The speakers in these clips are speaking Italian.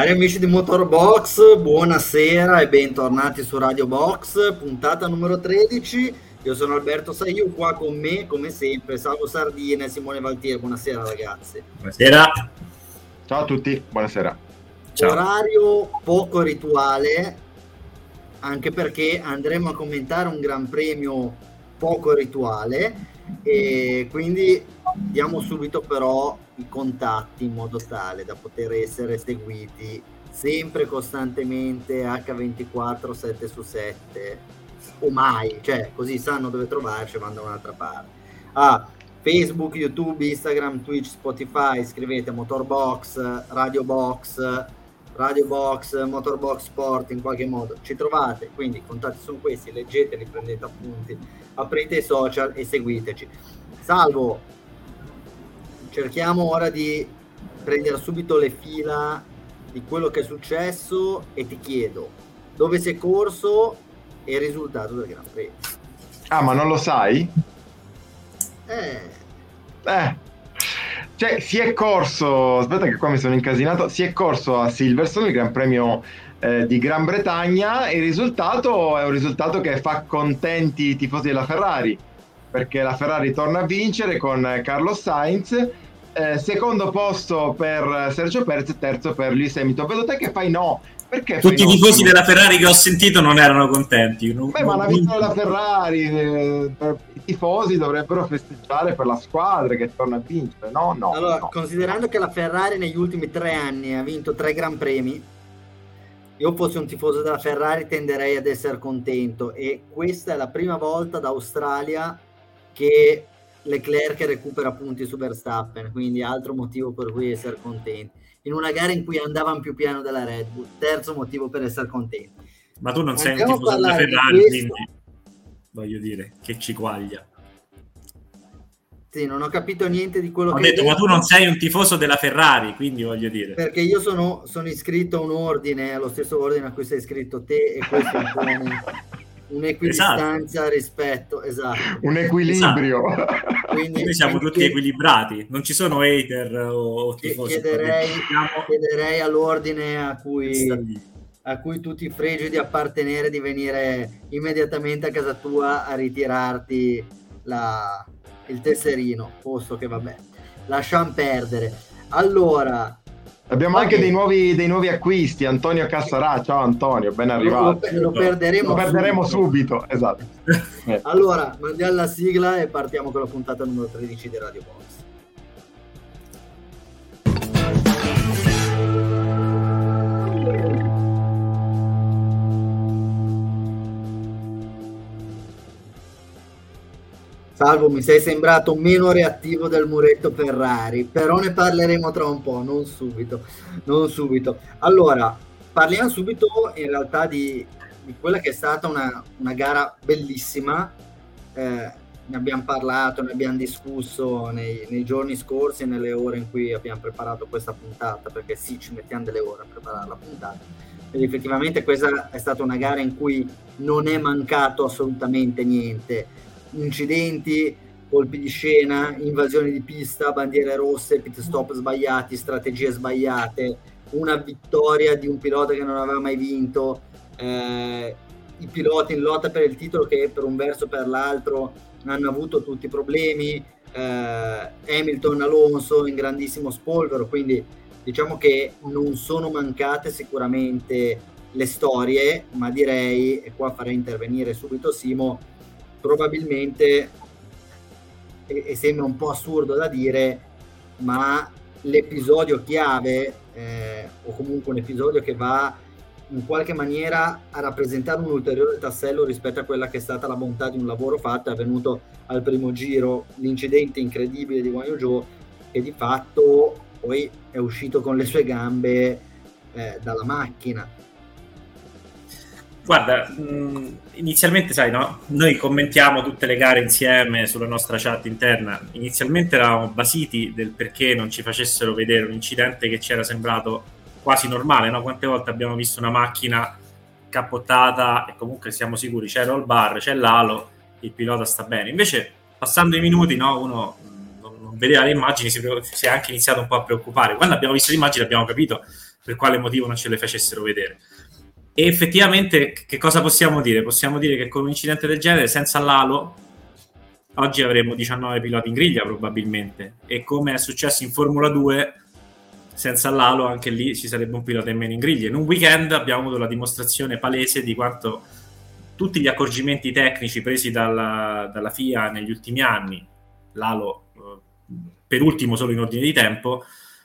Cari amici di Motorbox, buonasera e bentornati su Radio Box, puntata numero 13. Io sono Alberto Saiu, qua con me, come sempre, Salvo Sardine e Simone Valtieri. Buonasera ragazzi. Buonasera. Ciao a tutti, buonasera. Ciao. Orario poco rituale, anche perché andremo a commentare un gran premio poco rituale e quindi diamo subito però i contatti in modo tale da poter essere seguiti sempre costantemente H24 7 su 7 o mai, cioè così sanno dove trovarci e vanno da un'altra parte. Ah, Facebook, YouTube, Instagram, Twitch, Spotify, scrivete Motorbox, Radio Box, Radio Box, Motorbox Sport in qualche modo, ci trovate, quindi i contatti sono questi, leggeteli, prendete appunti, aprite i social e seguiteci. Salvo, cerchiamo ora di prendere subito le fila di quello che è successo e ti chiedo dove sei corso e il risultato del Gran Premio. Ah, ma non lo sai? Eh. Eh. Cioè, si è corso, aspetta che qua mi sono incasinato, si è corso a Silverstone il Gran Premio eh, di Gran Bretagna e il risultato è un risultato che fa contenti i tifosi della Ferrari perché la Ferrari torna a vincere con Carlos Sainz. Eh, secondo posto per Sergio Perez, terzo per Lewis Hamilton. Vedo te che fai no. Perché Tutti i tifosi della Ferrari che ho sentito non erano contenti. Non, Beh, ma la vittoria della Ferrari, eh, tifosi dovrebbero festeggiare per la squadra che torna a vincere. No, no. Allora, no. considerando che la Ferrari negli ultimi tre anni ha vinto tre Gran Premi, io fossi un tifoso della Ferrari tenderei ad essere contento e questa è la prima volta da Australia che Leclerc recupera punti su Verstappen, quindi altro motivo per cui essere contenti. In una gara in cui andavano più piano della Red Bull, terzo motivo per essere contenti. Ma tu non sei Andiamo un tifoso della Ferrari, quindi voglio dire, che ci quaglia. Sì, non ho capito niente di quello ho che... Ho detto, ma tu non sei un tifoso della Ferrari, quindi voglio dire... Perché io sono, sono iscritto a un ordine, allo stesso ordine a cui sei iscritto te, e questo impone un'equidistanza esatto. rispetto, esatto. Un equilibrio. Esatto. Quindi Noi siamo tutti equilibrati, non ci sono hater o tifosi. Chiederei, chiederei all'ordine a cui, a cui tu ti fregi di appartenere di venire immediatamente a casa tua a ritirarti la, il tesserino, posto che vabbè, lasciamo perdere. Allora, Abbiamo anche dei nuovi, dei nuovi, acquisti, Antonio Cassarà, ciao Antonio, ben arrivato. Lo, lo, perderemo, lo perderemo subito. subito. esatto. allora, mandiamo la sigla e partiamo con la puntata numero 13 di Radio Box. Salvo, mi sei sembrato meno reattivo del muretto Ferrari, però ne parleremo tra un po', non subito. Non subito. Allora, parliamo subito in realtà di, di quella che è stata una, una gara bellissima. Eh, ne abbiamo parlato, ne abbiamo discusso nei, nei, giorni scorsi nelle ore in cui abbiamo preparato questa puntata, perché sì, ci mettiamo delle ore a preparare la puntata. Ed effettivamente questa è stata una gara in cui non è mancato assolutamente niente incidenti, colpi di scena, invasioni di pista, bandiere rosse, pit stop sbagliati, strategie sbagliate, una vittoria di un pilota che non aveva mai vinto, eh, i piloti in lotta per il titolo che per un verso o per l'altro hanno avuto tutti i problemi, eh, Hamilton, Alonso in grandissimo spolvero, quindi diciamo che non sono mancate sicuramente le storie, ma direi, e qua farei intervenire subito Simo, probabilmente, e, e, sembra un po' assurdo da dire, ma l'episodio chiave, eh, o comunque un episodio che va in qualche maniera a rappresentare un ulteriore tassello rispetto a quella che è stata la bontà di un lavoro fatto, è avvenuto al primo giro. L'incidente incredibile di Wang Zhou che di fatto poi è uscito con le sue gambe eh, dalla macchina Guarda, inizialmente sai, no? Noi commentiamo tutte le gare insieme sulla nostra chat interna. Inizialmente eravamo basiti del perché non ci facessero vedere un incidente che ci era sembrato quasi normale, no? Quante volte abbiamo visto una macchina cappottata e comunque siamo sicuri c'è il bar, c'è l'alo, il pilota sta bene. Invece, passando i minuti, no? Uno non vedeva le immagini, si, si è anche iniziato un po' a preoccupare. Quando abbiamo visto le immagini abbiamo capito per quale motivo non ce le facessero vedere. E effettivamente che cosa possiamo dire? Possiamo dire che con un incidente del genere, senza l'alo, oggi avremmo 19 piloti in griglia probabilmente. E come è successo in Formula 2, senza l'alo anche lì ci sarebbe un pilota in meno in griglia. In un weekend abbiamo avuto la dimostrazione palese di quanto tutti gli accorgimenti tecnici presi dalla, dalla FIA negli ultimi anni, l'alo eh, per ultimo solo in ordine di tempo,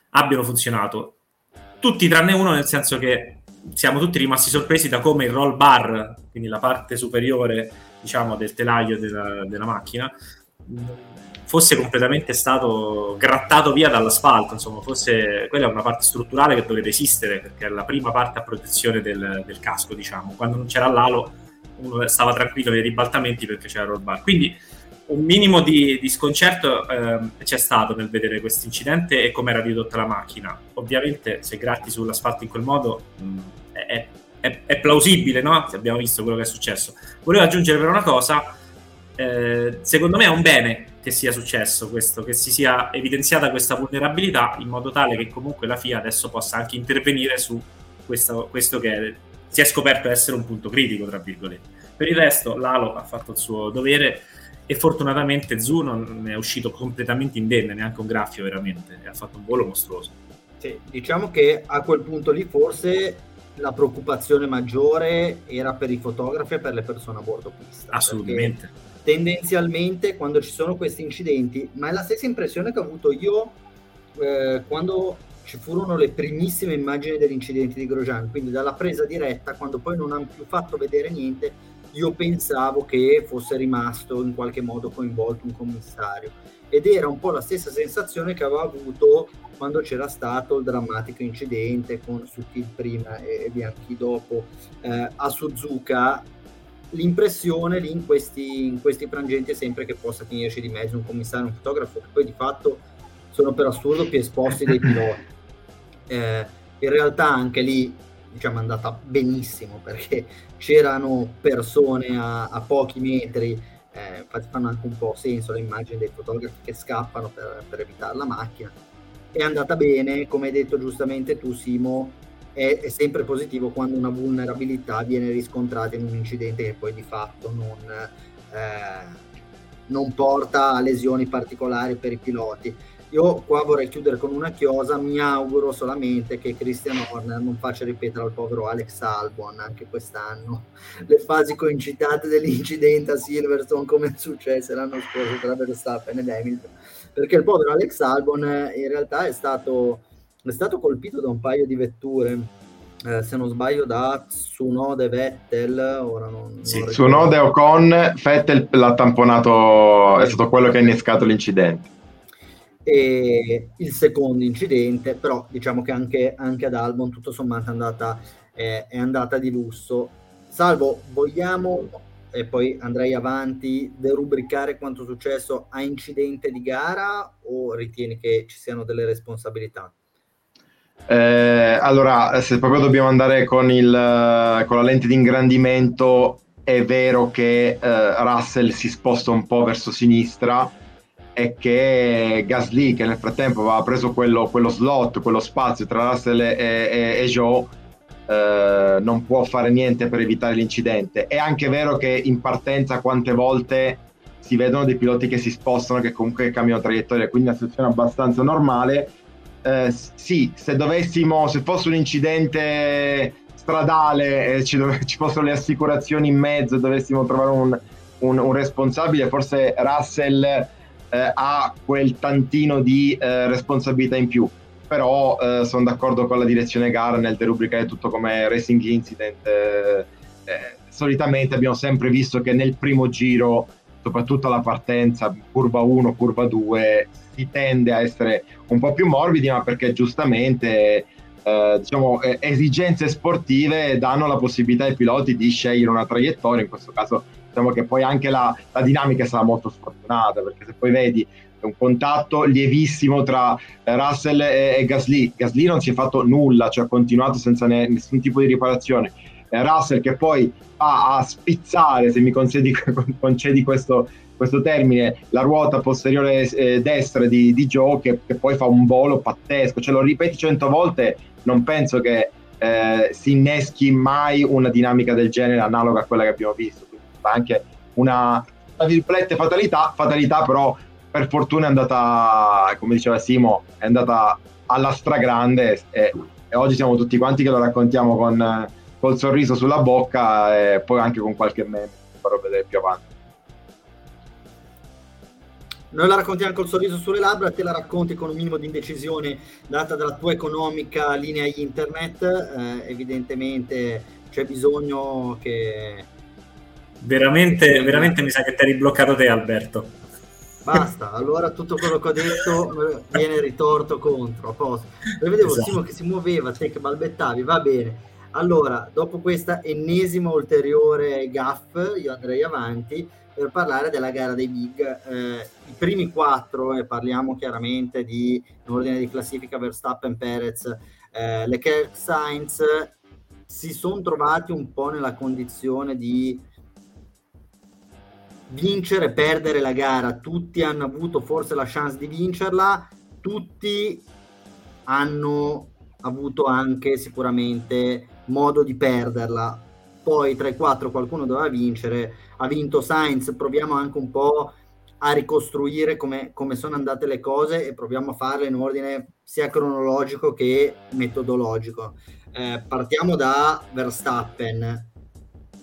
abbiano funzionato. Tutti tranne uno, nel senso che siamo tutti rimasti sorpresi da come il roll bar, quindi la parte superiore diciamo, del telaio della, della macchina, fosse completamente stato grattato via dall'asfalto, insomma, fosse quella è una parte strutturale che dovrebbe esistere perché è la prima parte a protezione del, del casco, diciamo. Quando non c'era l'alo uno stava tranquillo nei ribaltamenti perché c'era il roll bar. Quindi un minimo di, di sconcerto eh, c'è stato nel vedere questo incidente e come era ridotta la macchina. Ovviamente se gratti sull'asfalto in quel modo mm, è, è, è, plausibile, no? Abbiamo visto quello che è successo. Volevo aggiungere però una cosa, eh, secondo me è un bene che sia successo questo, che si sia evidenziata questa vulnerabilità in modo tale che comunque la FIA adesso possa anche intervenire su questo, questo che è, si è scoperto essere un punto critico, tra virgolette. Per il resto l'Alo ha fatto il suo dovere e fortunatamente Zu non è uscito completamente indenne, neanche un graffio veramente, e ha fatto un volo mostruoso. Sì, diciamo che a quel punto lì forse la preoccupazione maggiore era per i fotografi e per le persone a bordo pista. Assolutamente. Tendenzialmente quando ci sono questi incidenti, ma è la stessa impressione che ho avuto io eh, quando ci furono le primissime immagini dell'incidente di Grosjean, quindi dalla presa diretta, quando poi non hanno più fatto vedere niente, io pensavo che fosse rimasto in qualche modo coinvolto un commissario. Ed era un po' la stessa sensazione che avevo avuto quando c'era stato il drammatico incidente con Sutil prima e Bianchi dopo eh, a Suzuka. L'impressione lì in questi, in questi frangenti è sempre che possa finirci di mezzo un commissario, un fotografo che poi di fatto sono per assurdo più esposti dei piloti. Eh, in realtà anche lì diciamo, andata benissimo perché c'erano persone a, a pochi metri, eh, infatti fanno anche un po' senso le immagini dei fotografi che scappano per, per evitare la macchina. È andata bene, come hai detto giustamente tu Simo, è, è, sempre positivo quando una vulnerabilità viene riscontrata in un incidente che poi di fatto non, eh, non porta a lesioni particolari per i piloti io qua vorrei chiudere con una chiosa, mi auguro solamente che Christian Horner non faccia ripetere al povero Alex Albon anche quest'anno. Le fasi coincitate dell'incidente a Silverstone come è successo l'anno scorso tra Verstappen ed Hamilton, perché il povero Alex Albon eh, in realtà è stato, è stato colpito da un paio di vetture, eh, se non sbaglio da Tsunode Vettel, ora non, sì, non Tsunode Ocon, Vettel l'ha tamponato, è stato quello che ha innescato l'incidente e il secondo incidente, però diciamo che anche, anche ad Albon tutto sommato è andata, eh, è andata di lusso. Salvo, vogliamo, e poi andrei avanti, derubricare quanto successo a incidente di gara o ritieni che ci siano delle responsabilità? Eh, allora, se proprio dobbiamo andare con, il, con la lente di ingrandimento, è vero che eh, Russell si sposta un po' verso sinistra, è che Gasly, che nel frattempo aveva preso quello, quello slot, quello spazio tra Russell e, e, e Joe, eh, non può fare niente per evitare l'incidente. È anche vero che in partenza quante volte si vedono dei piloti che si spostano, che comunque cambiano traiettoria, quindi una situazione abbastanza normale. Eh, sì, se dovessimo, se fosse un incidente stradale e ci, dov- ci fossero le assicurazioni in mezzo dovessimo trovare un, un, un responsabile, forse Russell eh, ha quel tantino di eh, responsabilità in più. Però eh, sono d'accordo con la direzione gara nel derubricare tutto come racing incident. Eh, eh, solitamente abbiamo sempre visto che nel primo giro, soprattutto alla partenza, curva 1, curva 2, si tende a essere un po' più morbidi, ma perché giustamente eh, diciamo, esigenze sportive danno la possibilità ai piloti di scegliere una traiettoria, in questo caso diciamo che poi anche la, la dinamica stata molto sfortunata perché se poi vedi un contatto lievissimo tra eh, Russell e, e Gasly. Gasly non si è fatto nulla, cioè ha continuato senza ne, nessun tipo di riparazione. eh, Russell che poi va a spizzare, se mi concedi, concedi questo, questo termine, la ruota posteriore eh, destra di, di Joe che, che, poi fa un volo pazzesco, ce lo ripeti cento volte, non penso che eh, si inneschi mai una dinamica del genere analoga a quella che abbiamo visto, quindi anche una, tra virgolette fatalità, fatalità però per fortuna è andata, come diceva Simo, è andata alla stragrande e, e oggi siamo tutti quanti che lo raccontiamo con, col sorriso sulla bocca e poi anche con qualche meme, farò vedere più avanti. Noi la raccontiamo col sorriso sulle labbra, te la racconti con un minimo di indecisione data dalla tua economica linea internet. Eh, evidentemente c'è bisogno che. Veramente, veramente mi sa che ti hai ribloccato te, Alberto. Basta, allora tutto quello che ho detto viene ritorto contro. A posto. Io vedevo esatto. Simo che si muoveva, te che balbettavi, va bene. Allora, dopo questa ennesima ulteriore gaff, io andrei avanti per parlare della gara dei big. Eh, I primi quattro, e parliamo chiaramente di in ordine di classifica Verstappen, Perez, eh, Leclerc, Sainz, si sono trovati un po' nella condizione di vincere, perdere la gara. Tutti hanno avuto forse la chance di vincerla, tutti hanno avuto anche sicuramente modo di perderla poi tra i quattro qualcuno doveva vincere, ha vinto Sainz, proviamo anche un po' a ricostruire come, come, sono andate le cose e proviamo a farle in ordine sia cronologico che metodologico. Eh, partiamo da Verstappen.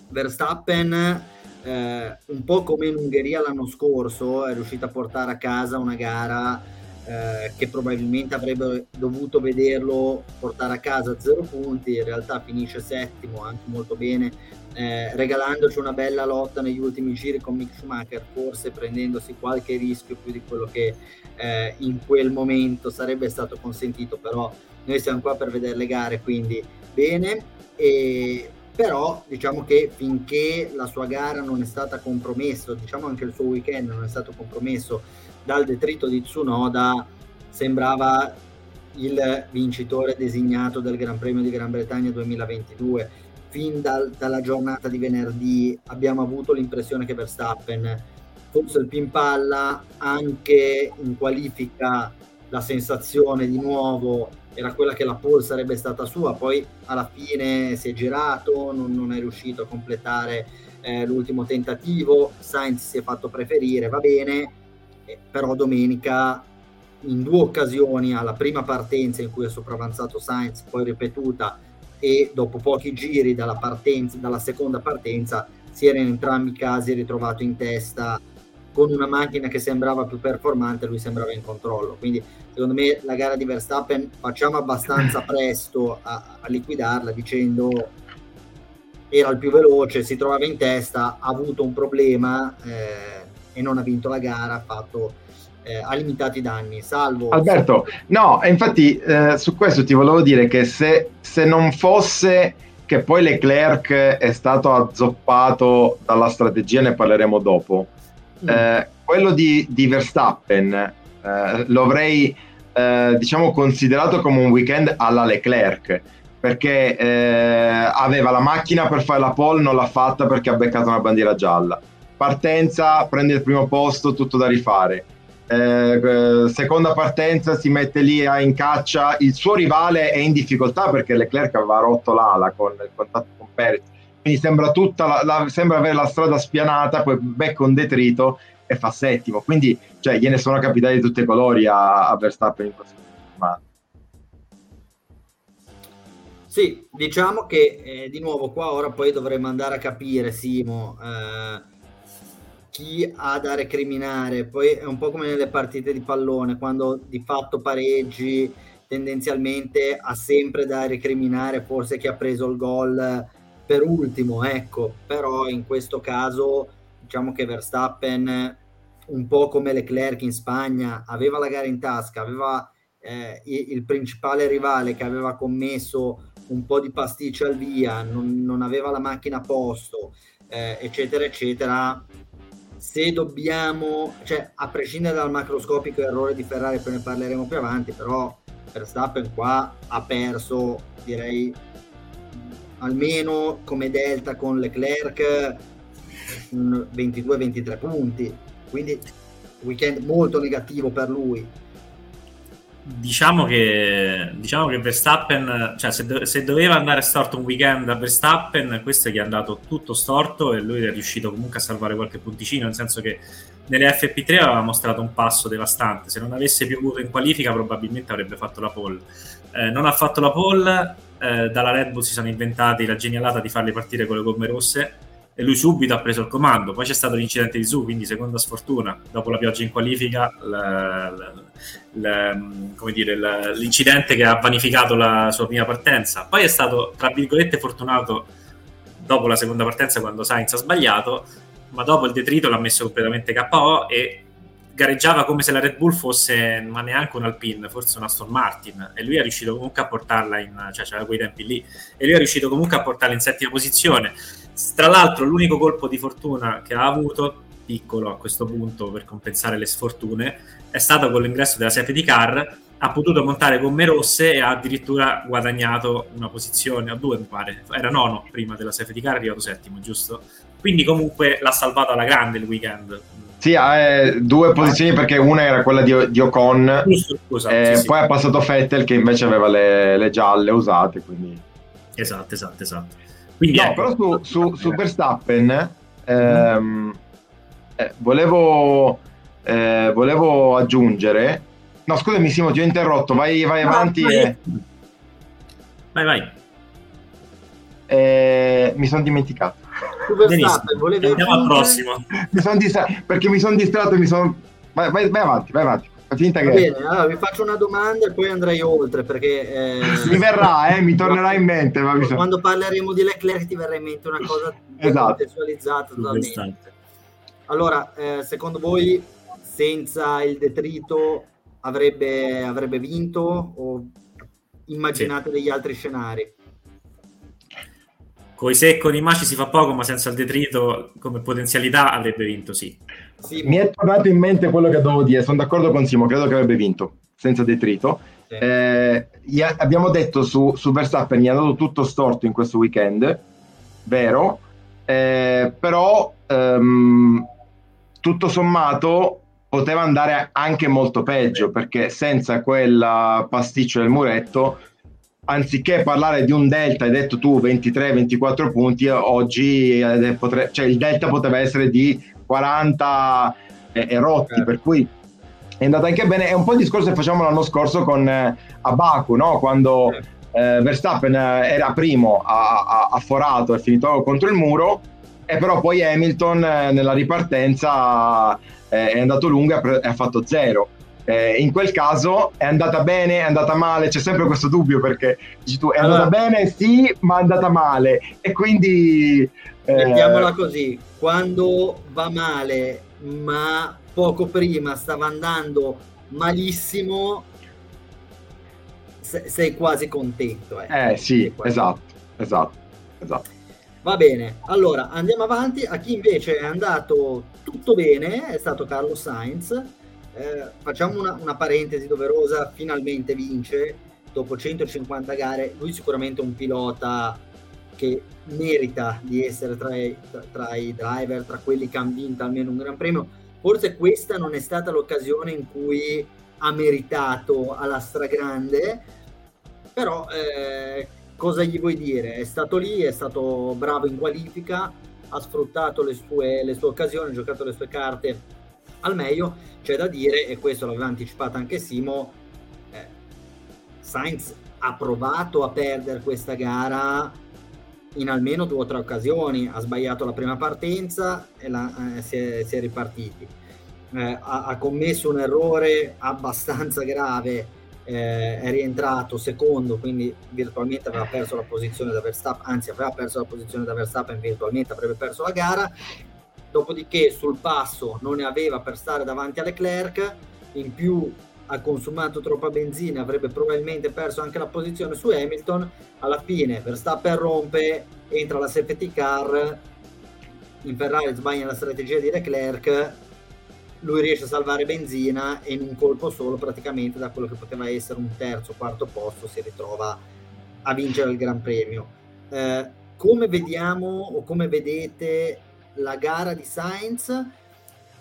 Verstappen, eh, un po' come in Ungheria l'anno scorso, è riuscito a portare a casa una gara eh, che probabilmente avrebbe dovuto vederlo portare a casa zero punti, in realtà finisce settimo anche molto bene, eh, regalandoci una bella lotta negli ultimi giri con Mick Schumacher, forse prendendosi qualche rischio più di quello che eh, in quel momento sarebbe stato consentito, però noi siamo qua per vedere le gare, quindi bene. E, però diciamo che finché la sua gara non è stata compromessa, diciamo anche il suo weekend non è stato compromesso dal detrito di Tsunoda sembrava il vincitore designato del Gran Premio di Gran Bretagna 2022. Fin dal, dalla giornata di venerdì abbiamo avuto l'impressione che Verstappen fosse il più in palla, anche in qualifica la sensazione di nuovo era quella che la pole sarebbe stata sua, poi alla fine si è girato, non, non è riuscito a completare eh, l'ultimo tentativo, Sainz si è fatto preferire, va bene, eh, però domenica in due occasioni alla prima partenza in cui è sopravanzato Sainz, poi ripetuta e dopo pochi giri dalla, partenza, dalla seconda partenza si era in entrambi i casi ritrovato in testa con una macchina che sembrava più performante, lui sembrava in controllo. Quindi secondo me la gara di Verstappen facciamo abbastanza presto a, a liquidarla dicendo era il più veloce, si trovava in testa, ha avuto un problema. Eh, e non ha vinto la gara, ha fatto eh, ha limitato i danni, salvo... Alberto, no, infatti eh, su questo ti volevo dire che se, se, non fosse che poi Leclerc è stato azzoppato dalla strategia, ne parleremo dopo. Eh, quello di, di Verstappen eh, lo avrei eh, diciamo considerato come un weekend alla Leclerc perché eh, aveva la macchina per fare la pole, non l'ha fatta perché ha beccato una bandiera gialla. Partenza prende il primo posto, tutto da rifare. Eh, seconda partenza si mette lì a, in caccia, il suo rivale è in difficoltà perché Leclerc aveva rotto l'ala con il contatto con Perez, quindi sembra, la, la, sembra avere la strada spianata, poi becca un detrito e fa settimo, quindi cioè, gliene sono capitati di tutti i colori a, a Verstappen in questa settimana. Sì, diciamo che eh, di nuovo qua ora poi dovremmo andare a capire, Simo, eh, chi ha da recriminare. Poi è un po' come nelle partite di pallone, quando di fatto pareggi, tendenzialmente ha sempre da recriminare forse chi ha preso il gol per ultimo, ecco. Però in questo caso diciamo che Verstappen, un po' come Leclerc in Spagna, aveva la gara in tasca, aveva eh, il principale rivale che aveva commesso un po' di pasticcio al via, non, non aveva la macchina a posto, eh, eccetera, eccetera se dobbiamo, cioè a prescindere dal macroscopico errore di Ferrari, poi ne parleremo più avanti, però Verstappen qua ha perso, direi, almeno come delta con Leclerc 22-23 punti, quindi weekend molto negativo per lui. Diciamo che, diciamo che Verstappen, cioè se, do, se, doveva andare storto un weekend a Verstappen, questo gli è andato tutto storto e lui è riuscito comunque a salvare qualche punticino, nel senso che nelle FP3 aveva mostrato un passo devastante, se non avesse piovuto in qualifica probabilmente avrebbe fatto la pole. Eh, non ha fatto la pole, eh, dalla Red Bull si sono inventati la genialata di farli partire con le gomme rosse e lui subito ha preso il comando. Poi c'è stato l'incidente di Su, quindi seconda sfortuna. Dopo la pioggia in qualifica, l, l, l, dire, l'incidente che ha vanificato la sua prima partenza. Poi è stato, tra virgolette, fortunato dopo la seconda partenza quando Sainz ha sbagliato, ma dopo il detrito l'ha messo completamente KO e gareggiava come se la Red Bull fosse ma neanche un Alpine, forse un Aston Martin e lui è riuscito comunque a portarla in cioè c'era quei tempi lì e lui è riuscito comunque a portarla in settima posizione tra l'altro, l'unico colpo di fortuna che ha avuto, piccolo a questo punto per compensare le sfortune, è stato con l'ingresso della safety car. Ha potuto montare gomme rosse e ha addirittura guadagnato una posizione, o due mi pare, era nono prima della safety car, è arrivato settimo, giusto? Quindi comunque l'ha salvato alla grande il weekend. Sì, ha eh, due posizioni perché una era quella di, di Ocon, Giusto, eh, sì, poi sì. ha passato Fettel che invece aveva le, le gialle usate. Quindi... Esatto, esatto, esatto. Quindi no, ecco. però su, su, su Verstappen ehm, eh, volevo, eh, volevo aggiungere... No, scusami Simo, ti ho interrotto, vai, vai avanti. Vai, e... vai. vai. Eh, mi sono dimenticato. Verstappen, Andiamo al prossimo. mi sono distratto, perché mi sono distratto e mi sono... Vai, vai, vai avanti, vai avanti. Finta che... bene, allora vi faccio una domanda e poi andrei oltre perché... Eh... Mi verrà, eh, mi tornerà in mente. Ma bisogna... Quando parleremo di Leclerc ti verrà in mente una cosa esatto. contestualizzata totalmente. Allora, eh, secondo voi senza il detrito avrebbe, avrebbe vinto o immaginate sì. degli altri scenari? Con i se e con i maci si fa poco, ma senza il detrito come potenzialità avrebbe vinto, sì. sì. Mi è tornato in mente quello che devo dire, sono d'accordo con Simo, credo che avrebbe vinto senza detrito. Sì. Eh, abbiamo detto su, su Verstappen gli è andato tutto storto in questo weekend, vero, eh, però ehm, tutto sommato poteva andare anche molto peggio perché senza quel pasticcio del muretto anziché parlare di un delta, hai detto tu 23-24 punti, oggi eh, potre, cioè il delta poteva essere di 40 e, e rotti, certo. per cui è andato anche bene. È un po' il discorso che facciamo l'anno scorso con eh, Abaku, no? quando certo. eh, Verstappen eh, era primo, ha, ha, forato, è finito contro il muro, e però poi Hamilton eh, nella ripartenza eh, è andato lungo e ha fatto zero eh, in quel caso è andata bene, è andata male, c'è sempre questo dubbio perché dici tu è andata allora, bene, sì, ma è andata male e quindi... Eh... Mettiamola così, quando va male ma poco prima stava andando malissimo, sei quasi contento. Eh, eh sì, esatto, esatto, esatto. Va bene, allora andiamo avanti. A chi invece è andato tutto bene è stato Carlo Sainz eh, facciamo una, una, parentesi doverosa, finalmente vince dopo 150 gare, lui sicuramente è un pilota che merita di essere tra i, tra, tra i driver, tra quelli che hanno vinto almeno un gran premio, forse questa non è stata l'occasione in cui ha meritato alla stragrande, però eh, cosa gli vuoi dire? È stato lì, è stato bravo in qualifica, ha sfruttato le sue, le sue occasioni, ha giocato le sue carte al meglio. C'è da dire, e questo l'aveva anticipato anche Simo, eh, Sainz ha provato a perdere questa gara in almeno due o tre occasioni, ha sbagliato la prima partenza e la, eh, si, è, si, è, ripartiti. Eh, ha, ha, commesso un errore abbastanza grave, eh, è rientrato secondo, quindi virtualmente aveva perso la posizione da Verstappen, anzi aveva perso la posizione da Verstappen, virtualmente avrebbe perso la gara dopodiché sul passo non ne aveva per stare davanti a Leclerc, in più ha consumato troppa benzina, avrebbe probabilmente perso anche la posizione su Hamilton, alla fine Verstappen rompe, entra la safety car, in Ferrari sbaglia la strategia di Leclerc, lui riesce a salvare benzina e in un colpo solo praticamente da quello che poteva essere un terzo, quarto posto si ritrova a vincere il Gran Premio. Eh, come vediamo o come vedete la gara di Sainz?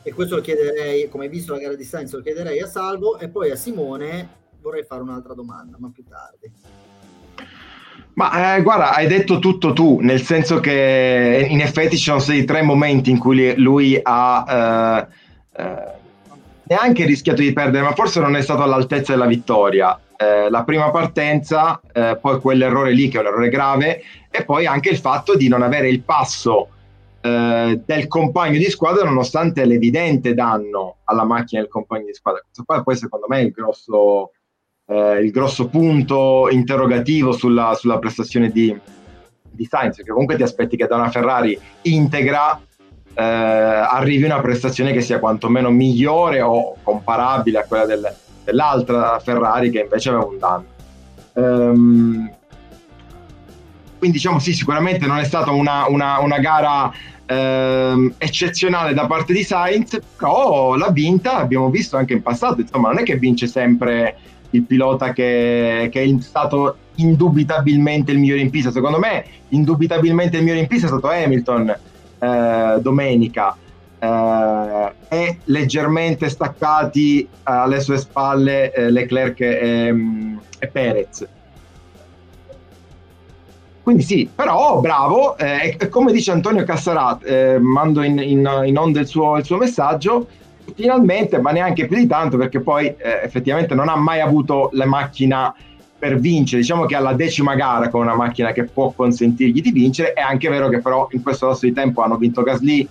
E questo lo chiederei, come hai visto la gara di Sainz, lo chiederei a Salvo e poi a Simone vorrei fare un'altra domanda, ma più tardi. Ma eh, guarda, hai detto tutto tu, nel senso che in effetti ci sono stati tre momenti in cui lui ha eh, eh, neanche rischiato di perdere, ma forse non è stato all'altezza della vittoria. Eh, la prima partenza, eh, poi quell'errore lì che è un errore grave, e poi anche il fatto di non avere il passo eh, del compagno di squadra nonostante l'evidente danno alla macchina del compagno di squadra. Questo qua poi secondo me è il grosso eh, il grosso punto interrogativo sulla, sulla prestazione di, di Sainz, perché comunque ti aspetti che da una Ferrari integra eh, arrivi una prestazione che sia quantomeno migliore o comparabile a quella del, dell'altra Ferrari che invece aveva un danno. Um, quindi diciamo sì, sicuramente non è stata una, una, una gara ehm, eccezionale da parte di Sainz, però l'ha vinta, abbiamo visto anche in passato, insomma non è che vince sempre il pilota che, che, è stato indubitabilmente il migliore in pista. Secondo me, indubitabilmente il migliore in pista è stato Hamilton eh, domenica. Eh, e leggermente staccati alle sue spalle eh, Leclerc e, e, Perez. Quindi sì, però bravo, eh, come dice Antonio Cassarat, eh, mando in, in, in onda il suo, il suo messaggio, finalmente, ma neanche più di tanto, perché poi eh, effettivamente non ha mai avuto la macchina per vincere. Diciamo che alla decima gara con una macchina che può consentirgli di vincere. È anche vero che però in questo lasso di tempo hanno vinto Gasly,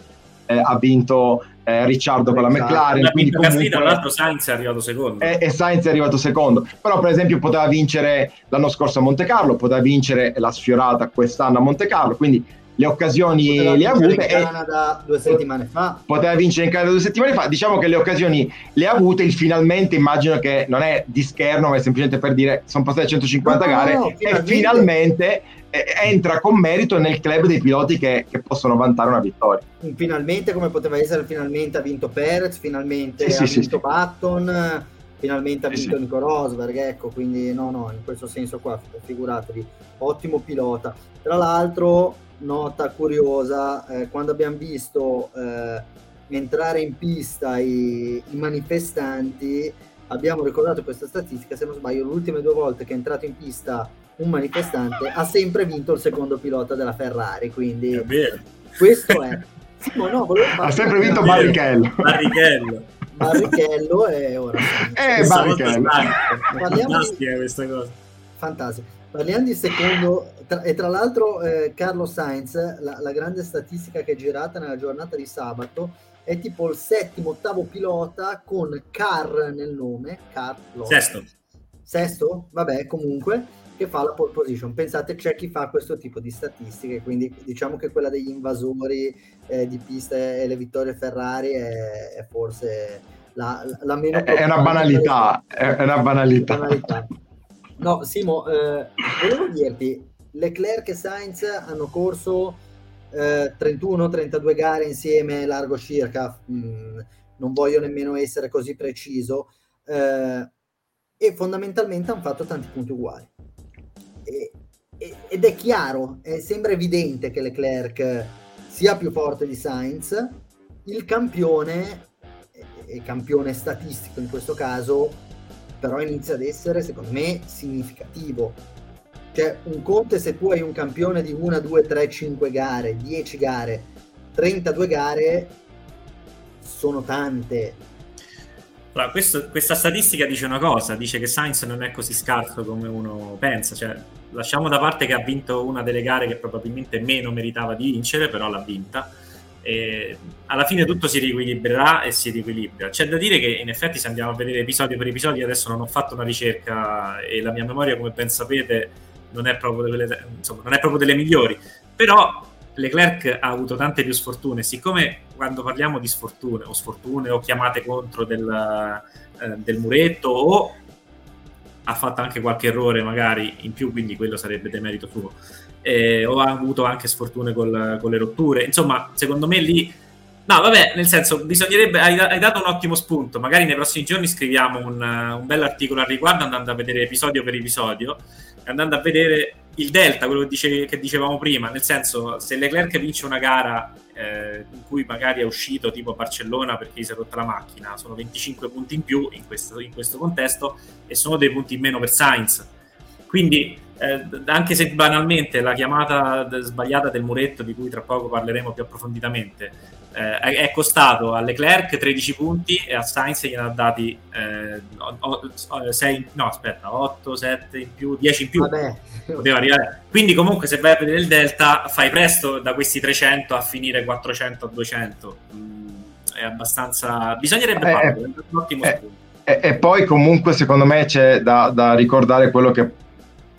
eh, ha vinto eh, Ricciardo con la McLaren. Ha vinto Gasly, tra l'altro Sainz è arrivato secondo. E, e, Sainz è arrivato secondo. Però per esempio poteva vincere l'anno scorso a Monte Carlo, poteva vincere la sfiorata quest'anno a Monte Carlo, quindi le occasioni poteva le ha avute. In Canada due settimane fa. Poteva vincere in Canada due settimane fa. Diciamo che le occasioni le ha avute. Il finalmente immagino che non è di scherno, ma è semplicemente per dire sono passate 150 no, gare no, no, e finalmente eh, entra con merito nel club dei piloti che, che, possono vantare una vittoria. Finalmente, come poteva essere, finalmente ha vinto Perez, finalmente sì, ha sì, vinto sì, Button. Finalmente ha vinto Nico Rosberg, ecco, quindi no, no, in questo senso qua, figuratevi, ottimo pilota. Tra l'altro, nota curiosa, eh, quando abbiamo visto eh, entrare in pista i, i, manifestanti, abbiamo ricordato questa statistica, se non sbaglio, le ultime due volte che è entrato in pista un manifestante ha sempre vinto il secondo pilota della Ferrari, quindi è questo è... Sì, no, ha sempre vinto Barrichello. Barrichello. Barrichello e ora... Eh, Barrichello. Parliamo di... questa cosa. Fantastico. Parliamo di secondo, tra, e tra l'altro eh, Carlo Sainz, la, la, grande statistica che è girata nella giornata di sabato, è tipo il settimo, ottavo pilota con Car nel nome. Car, Sesto. Sesto? Vabbè, comunque, che fa la pole position. Pensate, c'è chi fa questo tipo di statistiche, quindi diciamo che quella degli invasori eh, di piste e le vittorie Ferrari è, è forse la, la meno... È una banalità, è una banalità. banalità. No, Simo, eh, volevo dirti, Leclerc e Sainz hanno corso eh, 31-32 gare insieme, largo circa, mm, non voglio nemmeno essere così preciso, eh, e fondamentalmente hanno fatto tanti punti uguali. E, e, ed è chiaro, è, sembra evidente che Leclerc sia più forte di Sainz, il campione, e campione statistico in questo caso, però inizia ad essere secondo me significativo. Cioè un conto se tu hai un campione di 1, 2, 3, 5 gare, 10 gare, 32 gare sono tante. Allora, questo, questa statistica dice una cosa, dice che Sainz non è così scarso come uno pensa, cioè, lasciamo da parte che ha vinto una delle gare che probabilmente meno meritava di vincere, però l'ha vinta e alla fine tutto si riequilibrerà e si riequilibra. C'è da dire che in effetti se andiamo a vedere episodio per episodio, adesso non ho fatto una ricerca e la mia memoria, come ben sapete, non è proprio delle, insomma, non è proprio delle migliori, però Leclerc ha avuto tante più sfortune, siccome quando parliamo di sfortune o sfortune o chiamate contro del, eh, del muretto o ha fatto anche qualche errore magari in più, quindi quello sarebbe demerito suo eh, o ha avuto anche sfortune col, con le rotture. Insomma, secondo me lì No, vabbè, nel senso, bisognerebbe. Hai, hai, dato un ottimo spunto. Magari nei prossimi giorni scriviamo un, un bell'articolo al riguardo, andando a vedere episodio per episodio, andando a vedere il delta, quello che, dice, che dicevamo prima. Nel senso, se Leclerc vince una gara eh, in cui magari è uscito tipo Barcellona perché gli si è rotta la macchina, sono 25 punti in più in questo, in questo contesto e sono dei punti in meno per Sainz. Quindi eh, anche se banalmente la chiamata sbagliata del muretto, di cui tra poco parleremo più approfonditamente, eh, è costato a Leclerc 13 punti e a Sainz gliene ha dati eh, 6, no aspetta, 8, 7 in più, 10 in più. Poteva arrivare. Quindi comunque se vai a vedere il delta fai presto da questi 300 a finire 400 a 200. Mm, è abbastanza... Bisognerebbe eh, farlo, è un ottimo eh, spunto. E, e, poi comunque secondo me c'è da, da ricordare quello che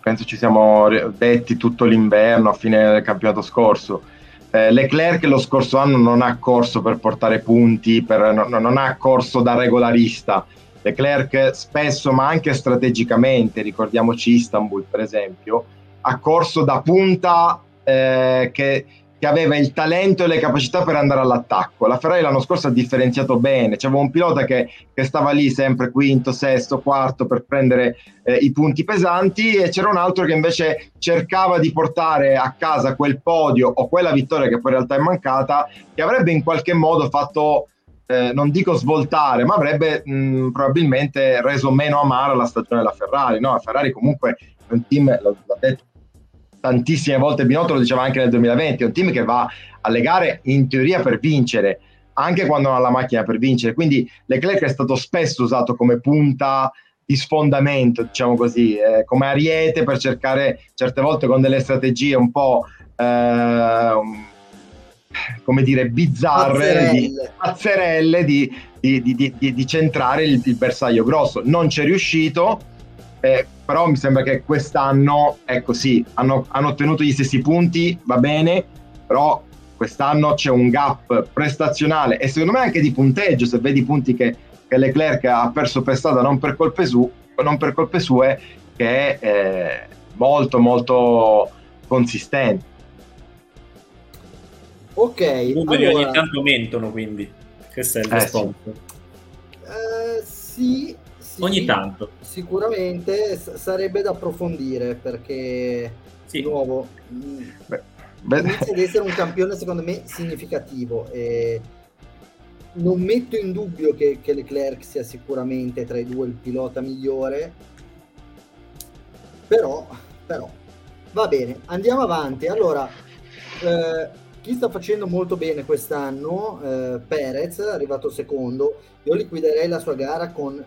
penso ci siamo detti tutto l'inverno a fine del campionato scorso. Eh, Leclerc lo scorso anno non ha corso per portare punti, per, no, non ha corso da regolarista. Leclerc spesso, ma anche strategicamente, ricordiamoci Istanbul per esempio, ha corso da punta eh, che che aveva il talento e le capacità per andare all'attacco. La Ferrari l'anno scorso ha differenziato bene, c'era un pilota che, che, stava lì sempre quinto, sesto, quarto per prendere eh, i punti pesanti e c'era un altro che invece cercava di portare a casa quel podio o quella vittoria che poi in realtà è mancata, che avrebbe in qualche modo fatto eh, non dico svoltare, ma avrebbe mh, probabilmente reso meno amara la stagione della Ferrari. No? La Ferrari comunque è un team, l'ho detto tantissime volte Binotto lo diceva anche nel 2020, è un team che va alle gare in teoria per vincere, anche quando non ha la macchina per vincere, quindi Leclerc è stato spesso usato come punta di sfondamento, diciamo così, eh, come ariete per cercare certe volte con delle strategie un po' eh, come dire bizzarre, pazzerelle di, di, di, di, centrare il, il bersaglio grosso. Non ci è riuscito, eh, però mi sembra che quest'anno è così, hanno, hanno ottenuto gli stessi punti, va bene, però quest'anno c'è un gap prestazionale e secondo me anche di punteggio, se vedi i punti che, che Leclerc ha perso per strada non per colpe, su, non per colpe sue, che è eh, molto molto consistente. Ok, i numeri allora... ogni tanto mentono, quindi questo è il eh, Sì. Uh, sì, sì, ogni tanto. Sicuramente s- sarebbe da approfondire perché sì. di nuovo mm, Beh. Beh. inizia ad essere un campione secondo me significativo e non metto in dubbio che, che Leclerc sia sicuramente tra i due il pilota migliore però, però va bene andiamo avanti allora eh, chi sta facendo molto bene quest'anno eh, Perez arrivato secondo io liquiderei la sua gara con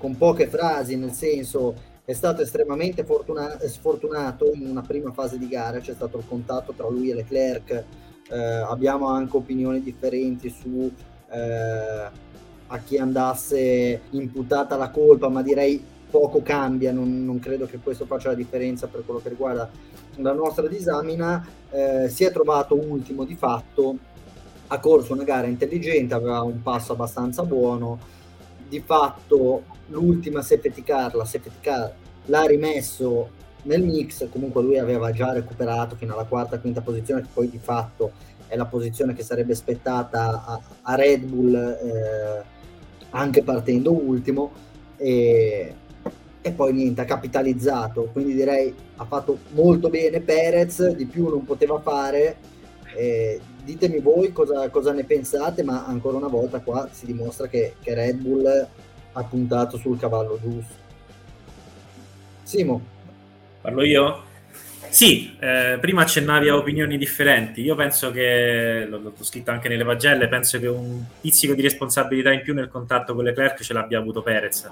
con poche frasi, nel senso è stato estremamente fortuna- sfortunato in una prima fase di gara, c'è stato il contatto tra lui e Leclerc, eh, abbiamo anche opinioni differenti su eh, a chi andasse imputata la colpa, ma direi poco cambia, non, non, credo che questo faccia la differenza per quello che riguarda la nostra disamina, eh, si è trovato ultimo di fatto, ha corso una gara intelligente, aveva un passo abbastanza buono, di fatto l'ultima safety car, la safety car l'ha rimesso nel mix, comunque lui aveva già recuperato fino alla quarta, quinta posizione, che poi di fatto è la posizione che sarebbe spettata a, a Red Bull eh, anche partendo ultimo e, e, poi niente, ha capitalizzato, quindi direi ha fatto molto bene Perez, di più non poteva fare. Eh, ditemi voi cosa, cosa, ne pensate, ma ancora una volta qua si dimostra che, che Red Bull ha puntato sul cavallo giusto. Simo. Parlo io? Sì, eh, prima accennavi a opinioni differenti. Io penso che, l'ho, scritto anche nelle pagelle, penso che un pizzico di responsabilità in più nel contatto con Leclerc ce l'abbia avuto Perez.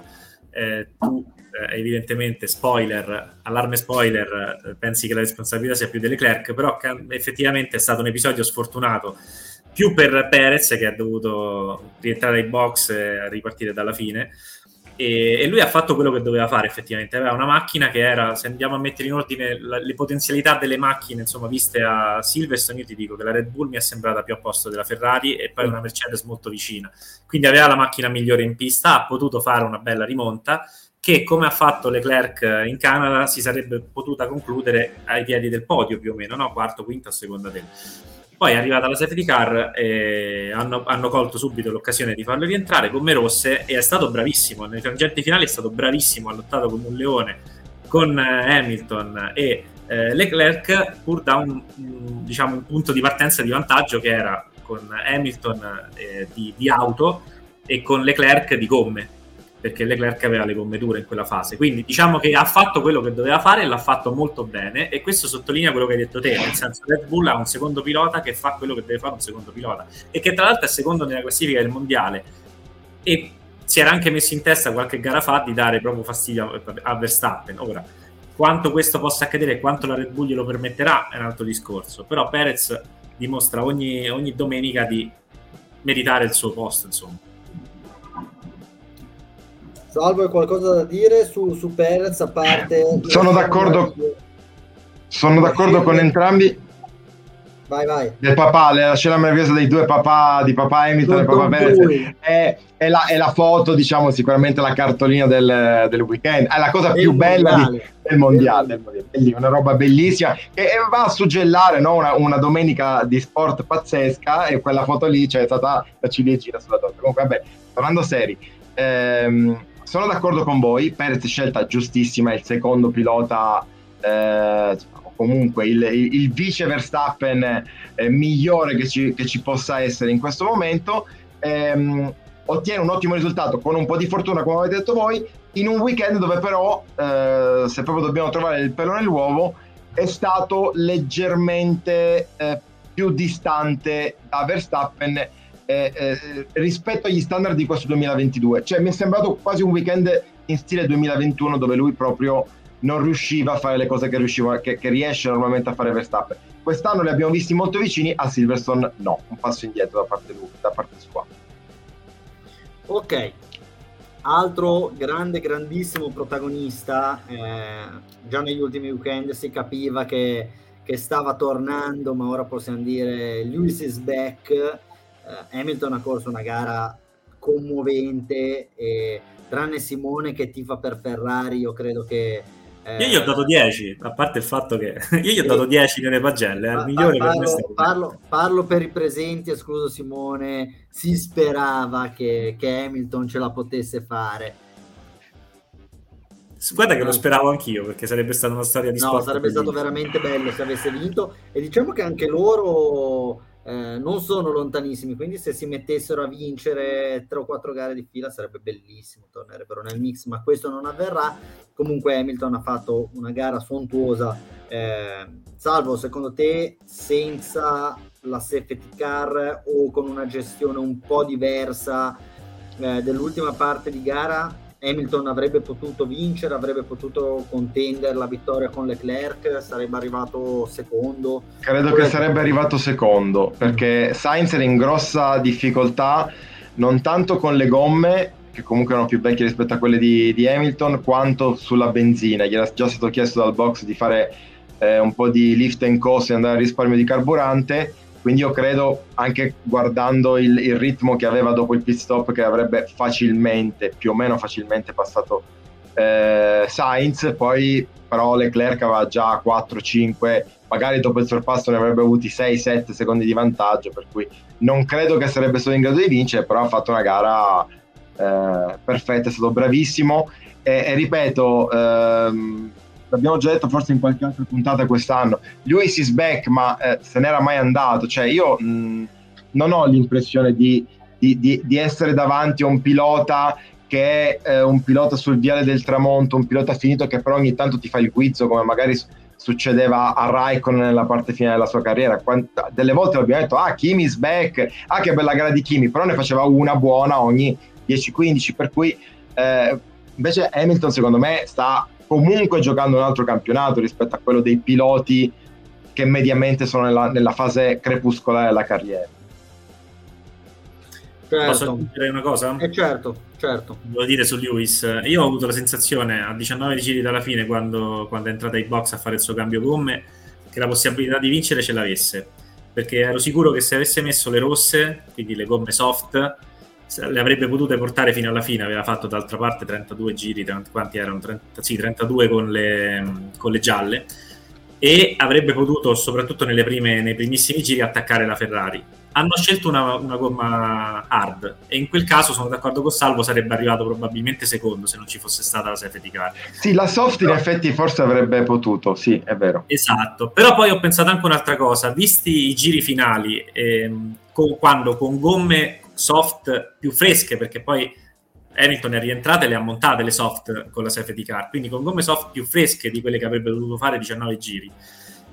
Eh, tu, eh, evidentemente, spoiler, allarme spoiler, eh, pensi che la responsabilità sia più di Leclerc, però effettivamente è stato un episodio sfortunato più per Perez che ha dovuto rientrare in box e ripartire dalla fine. E, e, lui ha fatto quello che doveva fare effettivamente. Aveva una macchina che era, se andiamo a mettere in ordine la, le potenzialità delle macchine, insomma, viste a Silverstone, io ti dico che la Red Bull mi è sembrata più a posto della Ferrari e poi una Mercedes molto vicina. Quindi aveva la macchina migliore in pista, ha potuto fare una bella rimonta che come ha fatto Leclerc in Canada si sarebbe potuta concludere ai piedi del podio più o meno, no? quarto, quinto a seconda del Poi è arrivata la safety car e hanno, hanno, colto subito l'occasione di farlo rientrare, gomme rosse, e è stato bravissimo. Nei frangenti finali è stato bravissimo, ha lottato come un leone con eh, Hamilton e eh, Leclerc, pur da un, diciamo, un, punto di partenza di vantaggio che era con Hamilton eh, di, di auto e con Leclerc di gomme perché Leclerc aveva le gomme dure in quella fase. Quindi diciamo che ha fatto quello che doveva fare e l'ha fatto molto bene e questo sottolinea quello che hai detto te, nel senso Red Bull ha un secondo pilota che fa quello che deve fare un secondo pilota e che tra l'altro è secondo nella classifica del mondiale e si era anche messo in testa qualche gara fa di dare proprio fastidio a Verstappen. Ora, quanto questo possa accadere e quanto la Red Bull glielo permetterà è un altro discorso, però Perez dimostra ogni, ogni domenica di meritare il suo posto, insomma. Salvo, hai qualcosa da dire su, su Perez a parte... Sono d'accordo, sono d'accordo con entrambi. Vai, vai. Del papà, la scena meravigliosa dei due papà, di papà Hamilton e papà Perez. È, è, la, è, la, foto, diciamo, sicuramente la cartolina del, del weekend. È la cosa più bella di, del mondiale. Mondiale. Una roba bellissima che va a suggellare no? una, una, domenica di sport pazzesca e quella foto lì c'è cioè, stata la ciliegina sulla torta. Comunque, vabbè, tornando seri. Ehm, sono d'accordo con voi, Perez scelta giustissima, è il secondo pilota, eh, comunque il, il, il, vice Verstappen eh, migliore che ci, che ci, possa essere in questo momento. Ehm, ottiene un ottimo risultato con un po' di fortuna, come avete detto voi, in un weekend dove però, eh, se proprio dobbiamo trovare il pelo nell'uovo, è stato leggermente eh, più distante da Verstappen eh, eh, rispetto agli standard di questo 2022. Cioè mi è sembrato quasi un weekend in stile 2021 dove lui proprio non riusciva a fare le cose che, riusciva, che, che riesce normalmente a fare Verstappen. Quest'anno li abbiamo visti molto vicini, a Silverstone no, un passo indietro da parte, lui, da parte sua. Ok, altro grande, grandissimo protagonista, eh, già negli ultimi weekend si capiva che, che, stava tornando, ma ora possiamo dire Lewis is back, Hamilton ha corso una gara commovente e tranne Simone che tifa per Ferrari, io credo che io gli ho dato 10, a parte il fatto che io gli ho dato 10 nelle pagelle, è il migliore parlo, per me. Parlo, parlo, per i presenti, escluso Simone, si sperava che, che, Hamilton ce la potesse fare. Guarda che lo speravo anch'io, perché sarebbe stata una storia di no, sport. No, sarebbe stato veramente bello se avesse vinto. E diciamo che anche loro eh, non sono lontanissimi, quindi se si mettessero a vincere tre o quattro gare di fila sarebbe bellissimo, tornerebbero nel mix, ma questo non avverrà. Comunque Hamilton ha fatto una gara sontuosa, eh, salvo secondo te senza la safety car o con una gestione un po' diversa eh, dell'ultima parte di gara Hamilton avrebbe potuto vincere, avrebbe potuto contendere la vittoria con Leclerc, sarebbe arrivato secondo. Credo che sarebbe arrivato secondo, perché Sainz era in grossa difficoltà non tanto con le gomme, che comunque erano più vecchie rispetto a quelle di, di Hamilton, quanto sulla benzina. Gli era già stato chiesto dal box di fare eh, un po' di lift and coast e andare a risparmio di carburante quindi io credo, anche guardando il, il, ritmo che aveva dopo il pit stop, che avrebbe facilmente, più o meno facilmente passato eh, Sainz, poi però Leclerc aveva già 4-5, magari dopo il sorpasso ne avrebbe avuti 6-7 secondi di vantaggio, per cui non credo che sarebbe stato in grado di vincere, però ha fatto una gara eh, perfetta, è stato bravissimo. E, e ripeto... Ehm, l'abbiamo già detto forse in qualche altra puntata quest'anno, Lewis is back ma eh, se n'era mai andato, cioè io mh, non ho l'impressione di, di, di, di, essere davanti a un pilota che è eh, un pilota sul viale del tramonto, un pilota finito che però ogni tanto ti fa il guizzo come magari succedeva a Raikkonen nella parte finale della sua carriera. Quant- delle volte l'abbiamo detto, ah Kimi is back, ah che bella gara di Kimi, però ne faceva una buona ogni 10-15, per cui eh, invece Hamilton secondo me sta comunque giocando un altro campionato rispetto a quello dei piloti che mediamente sono nella, nella fase crepuscolare della carriera. Certo. Posso dire una cosa? Eh certo, certo. Devo dire su Lewis, io ho avuto la sensazione a 19 giri dalla fine, quando, quando è entrata ai box a fare il suo cambio gomme, che la possibilità di vincere ce l'avesse. Perché ero sicuro che se avesse messo le rosse, quindi le gomme soft, le avrebbe potute portare fino alla fine, aveva fatto d'altra parte 32 giri, quanti erano? 30, sì, 32 con le, con le gialle. e avrebbe potuto, soprattutto prime, nei primissimi giri, attaccare la Ferrari. Hanno scelto una, una, gomma hard e in quel caso sono d'accordo con Salvo, sarebbe arrivato probabilmente secondo se non ci fosse stata la safety car. Sì, la soft in effetti forse avrebbe potuto, sì, è vero. Esatto, però poi ho pensato anche un'altra cosa, visti i giri finali, ehm, con, quando con gomme soft più fresche, perché poi Hamilton è rientrata e le ha montate le soft con la safety car, quindi con gomme soft più fresche di quelle che avrebbe dovuto fare 19 giri.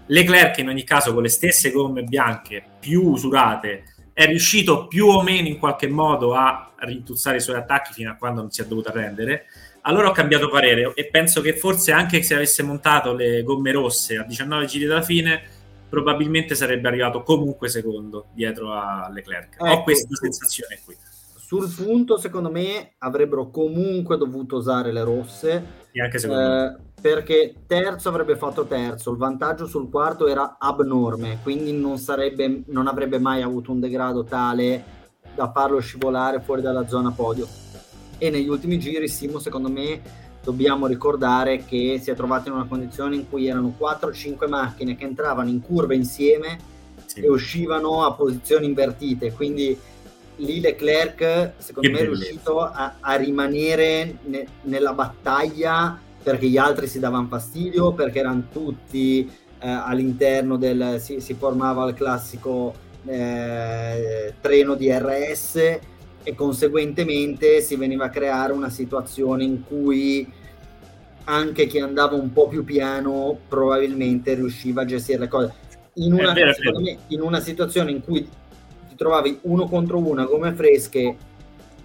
Leclerc in ogni caso con le stesse gomme bianche più usurate è riuscito più o meno in qualche modo a rintuzzare i suoi attacchi fino a quando non si è dovuto arrendere. Allora ho cambiato parere e penso che forse anche se avesse montato le gomme rosse a 19 giri dalla fine, probabilmente sarebbe arrivato comunque secondo dietro a Leclerc. Ecco, ho questa sensazione qui sul punto, secondo me, avrebbero comunque dovuto usare le rosse. Eh, perché terzo avrebbe fatto terzo, il vantaggio sul quarto era abnorme, quindi non, sarebbe, non avrebbe mai avuto un degrado tale da farlo scivolare fuori dalla zona podio. E negli ultimi giri, Simo, secondo me, dobbiamo ricordare che si è trovato in una condizione in cui erano 4-5 macchine che entravano in curva insieme sì. e uscivano a posizioni invertite, quindi lì Leclerc secondo che me è riuscito a, a rimanere ne, nella battaglia perché gli altri si davano fastidio, perché erano tutti eh, all'interno del... Si, si, formava il classico eh, treno di RS e conseguentemente si veniva a creare una situazione in cui anche chi andava un po' più piano probabilmente riusciva a gestire le cose. In una, vero, me, in una situazione in cui trovavi uno contro uno a gomme fresche,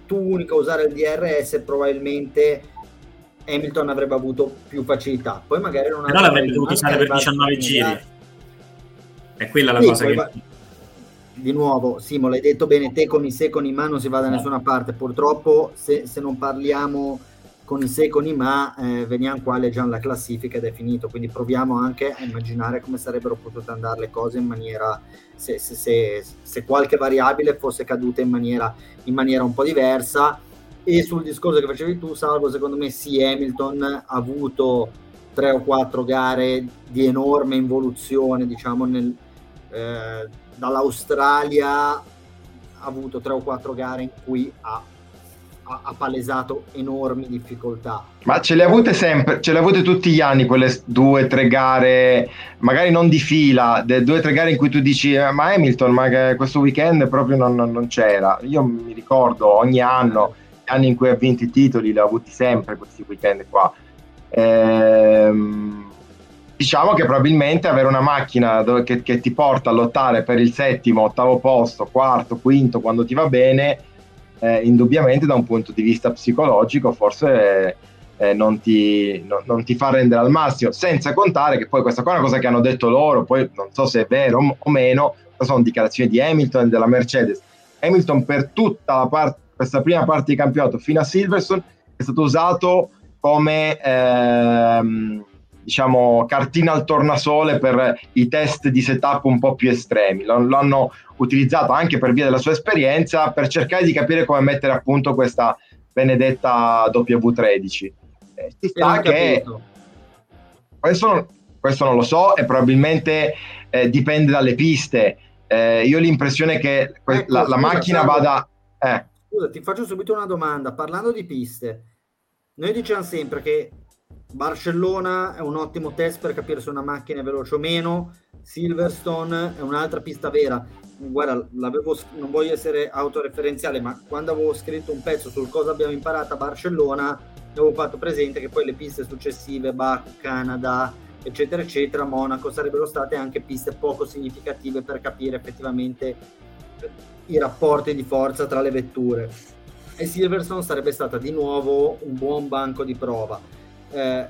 tu unico a usare il DRS, probabilmente Hamilton avrebbe avuto più facilità. Poi magari non Però l'avrebbe dovuto usare per 19 giri. È quella la sì, cosa che... Va... Di nuovo, Simo, l'hai detto bene, te con i secoli in mano non si va da nessuna parte. Purtroppo, se, se non parliamo con i secoli ma eh, veniamo qua leggiamo la classifica ed è finito. Quindi proviamo anche a immaginare come sarebbero potute andare le cose in maniera se, se, se, se qualche variabile fosse caduta in maniera, in maniera un po' diversa. E sul discorso che facevi tu Salvo secondo me sì Hamilton ha avuto tre o quattro gare di enorme involuzione diciamo nel, eh, dall'Australia ha avuto tre o quattro gare in cui ha ha, palesato enormi difficoltà. Ma ce le avute sempre, ce le avute tutti gli anni quelle due, tre gare, magari non di fila, due o tre gare in cui tu dici eh, ma Hamilton, ma questo weekend proprio non, non, non, c'era. Io mi ricordo ogni anno, gli anni in cui ha vinto i titoli, li ha avuti sempre questi weekend qua. Ehm, diciamo che probabilmente avere una macchina che, che ti porta a lottare per il settimo, ottavo posto, quarto, quinto, quando ti va bene, eh, indubbiamente da un punto di vista psicologico forse eh, non, ti, no, non, ti, fa rendere al massimo, senza contare che poi questa qua è una cosa che hanno detto loro, poi non so se è vero o meno, sono dichiarazioni di Hamilton e della Mercedes. Hamilton per tutta la parte, questa prima parte di campionato fino a Silverstone è stato usato come ehm, diciamo, cartina al tornasole per i test di setup un po' più estremi. L'hanno utilizzato anche per via della sua esperienza per cercare di capire come mettere a punto questa benedetta W13. Eh, si sta che questo non, questo non, lo so e probabilmente eh, dipende dalle piste. Eh, io ho l'impressione che que- ecco, la, la macchina vada... Eh. Scusa, ti faccio subito una domanda. Parlando di piste, noi diciamo sempre che Barcellona è un ottimo test per capire se una macchina è veloce o meno. Silverstone è un'altra pista vera. Guarda, non voglio essere autoreferenziale, ma quando avevo scritto un pezzo sul cosa abbiamo imparato a Barcellona, avevo fatto presente che poi le piste successive, Bach, Canada, eccetera, eccetera, Monaco, sarebbero state anche piste poco significative per capire effettivamente i rapporti di forza tra le vetture. E Silverstone sarebbe stata di nuovo un buon banco di prova eh,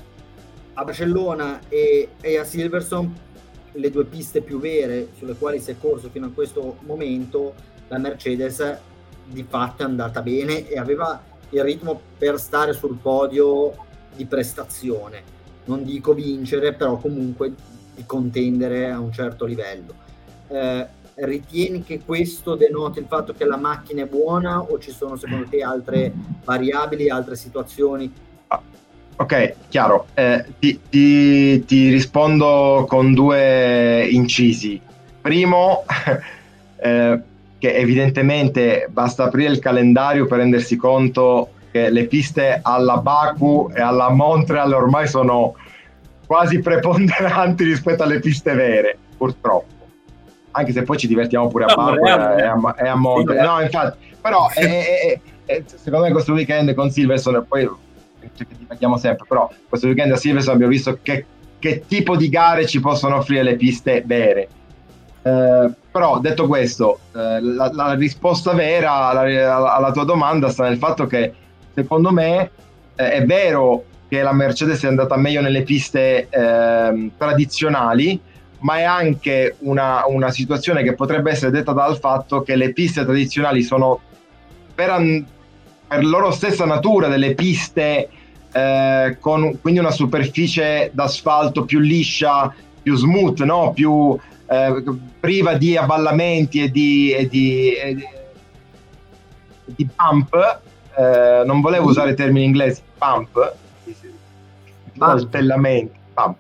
a Barcellona e, e, a Silverstone le due piste più vere sulle quali si è corso fino a questo momento la Mercedes di fatto è andata bene e aveva il ritmo per stare sul podio di prestazione. Non dico vincere però comunque di contendere a un certo livello. Eh, ritieni che questo denoti il fatto che la macchina è buona o ci sono secondo te altre variabili altre situazioni Ok, chiaro. Eh, ti, ti, ti, rispondo con due incisi. Primo, eh, che evidentemente basta aprire il calendario per rendersi conto che le piste alla Baku e alla Montreal ormai sono quasi preponderanti rispetto alle piste vere, purtroppo. Anche se poi ci divertiamo pure a Baku e a, e a Montreal. No, infatti, però è, è, è, secondo me questo weekend con Silverson, poi cioè che divaghiamo sempre, però questo weekend a Silverstone abbiamo visto che, che, tipo di gare ci possono offrire le piste vere. Eh, però detto questo, eh, la, la, risposta vera alla, alla, tua domanda sta nel fatto che secondo me eh, è vero che la Mercedes è andata meglio nelle piste ehm, tradizionali, ma è anche una, una, situazione che potrebbe essere detta dal fatto che le piste tradizionali sono per, an- per loro stessa natura delle piste eh, con quindi una superficie d'asfalto più liscia, più smooth, no? più eh, priva di avvallamenti e di, e di, e di, di bump. Eh, non volevo usare termini inglesi, bump, saltellamenti, bump.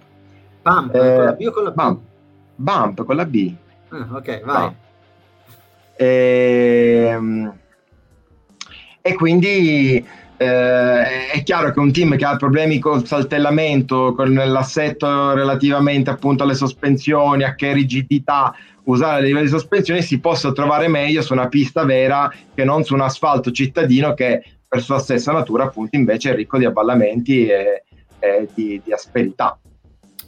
Bump, con la B o con la B? Bump, bump con la B. Ah, ok, vai. E, ehm, e quindi eh, è chiaro che un team che ha problemi col saltellamento, con l'assetto relativamente appunto alle sospensioni, a che rigidità usare a livello di sospensione, si possa trovare meglio su una pista vera che non su un asfalto cittadino che per sua stessa natura appunto invece è ricco di avvallamenti e, e di, di asperità.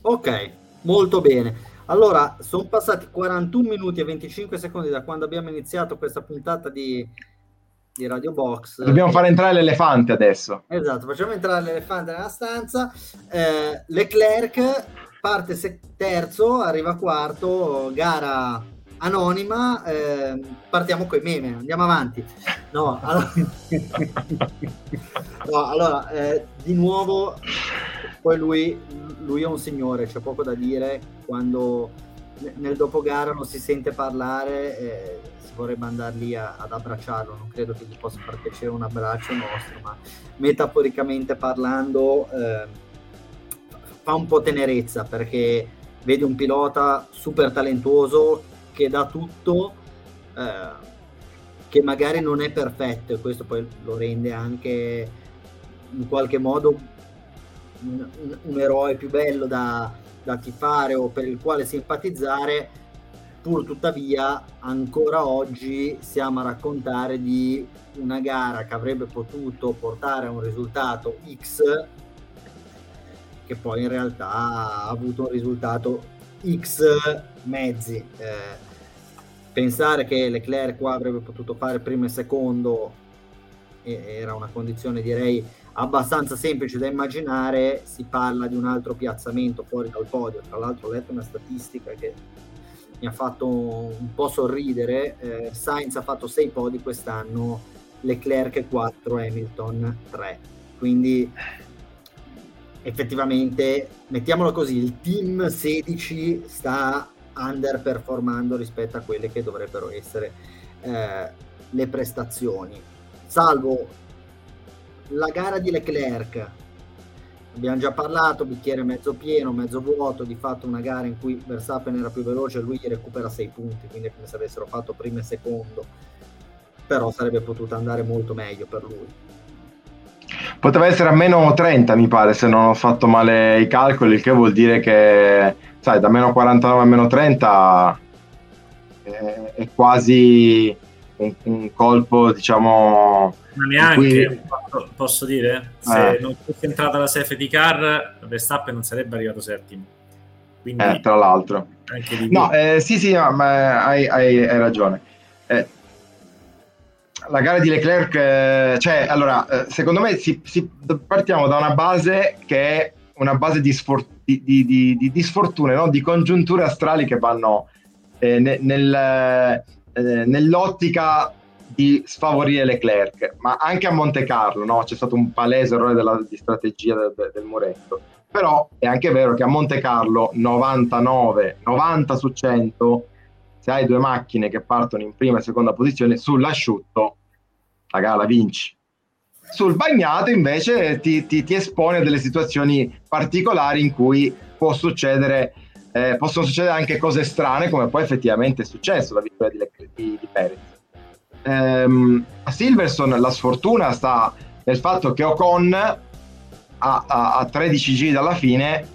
Ok, molto bene. Allora, sono passati 41 minuti e 25 secondi da quando abbiamo iniziato questa puntata di, di Radio Box. Dobbiamo fare entrare l'elefante adesso. Esatto, facciamo entrare l'elefante nella stanza. Eh, Leclerc parte se- terzo, arriva quarto, gara anonima. Eh, partiamo con i meme, andiamo avanti. No, allora, no, allora eh, di nuovo, poi lui, lui è un signore, c'è poco da dire quando nel dopogara non si sente parlare eh, vorrebbe andare lì a, ad abbracciarlo, non credo che gli possa far piacere un abbraccio nostro, ma metaforicamente parlando eh, fa un po' tenerezza perché vede un pilota super talentuoso che dà tutto, eh, che magari non è perfetto e questo poi lo rende anche in qualche modo un, un eroe più bello da, da tifare o per il quale simpatizzare pur tuttavia ancora oggi siamo a raccontare di una gara che avrebbe potuto portare a un risultato X che poi in realtà ha avuto un risultato X mezzi. Eh, pensare che Leclerc qua avrebbe potuto fare primo e secondo era una condizione direi abbastanza semplice da immaginare, si parla di un altro piazzamento fuori dal podio, tra l'altro ho letto una statistica che mi ha fatto un po' sorridere. Eh, Sainz ha fatto 6 podi quest'anno, Leclerc 4, Hamilton 3. Quindi effettivamente, mettiamolo così, il team 16 sta underperformando rispetto a quelle che dovrebbero essere eh, le prestazioni. Salvo la gara di Leclerc abbiamo già parlato, bicchiere mezzo pieno, mezzo vuoto, di fatto una gara in cui Verstappen era più veloce, lui gli recupera 6 punti, quindi come se avessero fatto primo e secondo, però sarebbe potuto andare molto meglio per lui. Poteva essere a meno 30 mi pare se non ho fatto male i calcoli, il che vuol dire che sai, da meno 49 a meno 30 è, è quasi un, un colpo diciamo ma neanche, cui... posso, dire, se eh. non fosse entrata la safety car, Verstappen non sarebbe arrivato settimo. Quindi, eh, tra l'altro. No, eh, sì, sì, no, ma hai, hai, hai ragione. Eh, la gara di Leclerc, eh, cioè, allora, eh, secondo me si, si, partiamo da una base che è una base di, sfor- di, di, di sfortune, no? di congiunture astrali che vanno nel, nel, nell'ottica di sfavorire Leclerc, ma anche a Monte Carlo no? c'è stato un palese errore della, di strategia del, del Muretto. Però è anche vero che a Monte Carlo 99, 90 su 100, se hai due macchine che partono in prima e seconda posizione, sull'asciutto la gara vinci. sul bagnato invece ti, ti, ti, espone a delle situazioni particolari in cui può succedere, eh, possono succedere anche cose strane, come poi effettivamente è successo la vittoria di, di, di Perez. Ehm, a Silverson la sfortuna sta nel fatto che Ocon a, a, a 13 giri dalla fine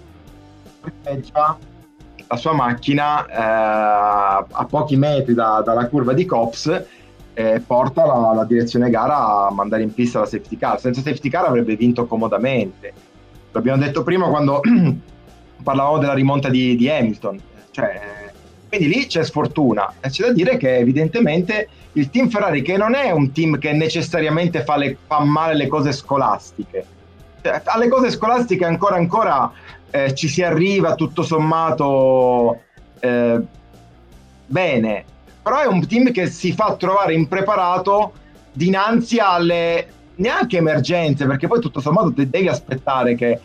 la sua macchina eh, a pochi metri da, dalla curva di Cops eh, porta la, la, direzione gara a mandare in pista la safety car. Senza safety car avrebbe vinto comodamente. L'abbiamo detto prima quando parlavamo della rimonta di, di Hamilton. Cioè, quindi lì c'è sfortuna. E c'è da dire che evidentemente il team Ferrari, che non è un team che necessariamente fa, le, fa male le cose scolastiche, cioè, alle cose scolastiche ancora ancora eh, ci si arriva tutto sommato eh, bene però è un team che si fa trovare impreparato dinanzi alle neanche emergenze, perché poi tutto sommato devi aspettare che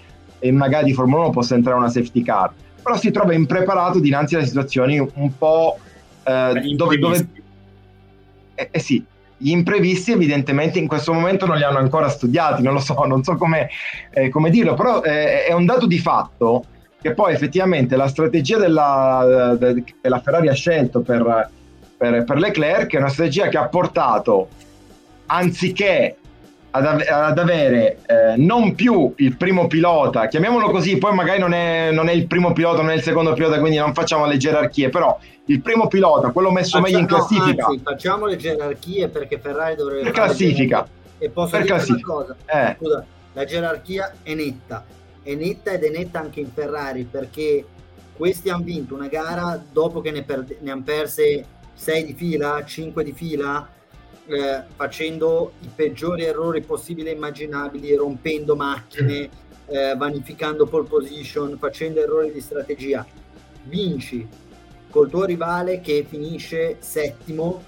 una gara di Formula 1 possa entrare una safety car, però si trova impreparato dinanzi alle situazioni un po' eh, dove... dove eh, eh, sì, gli imprevisti evidentemente in questo momento non li hanno ancora studiati, non lo so, non so come, eh, come dirlo, però eh, è un dato di fatto che poi effettivamente la strategia della, de, che la Ferrari ha scelto per per, per Leclerc è una strategia che ha portato, anziché ad, ad avere eh, non più il primo pilota, chiamiamolo così, poi magari non è, non è, il primo pilota, non è il secondo pilota, quindi non facciamo le gerarchie, però il primo pilota, quello messo Faccia, meglio in classifica. Anzi, facciamo le gerarchie perché Ferrari dovrebbe... Per classifica. E posso per dire classifica. una cosa? Eh. Scusa, la gerarchia è netta, è netta ed è netta anche in Ferrari perché questi hanno vinto una gara dopo che ne, per, ne hanno perse 6 di fila, 5 di fila, eh, facendo i peggiori errori possibili e immaginabili, rompendo macchine, eh, vanificando pole position, facendo errori di strategia. Vinci col tuo rivale che finisce settimo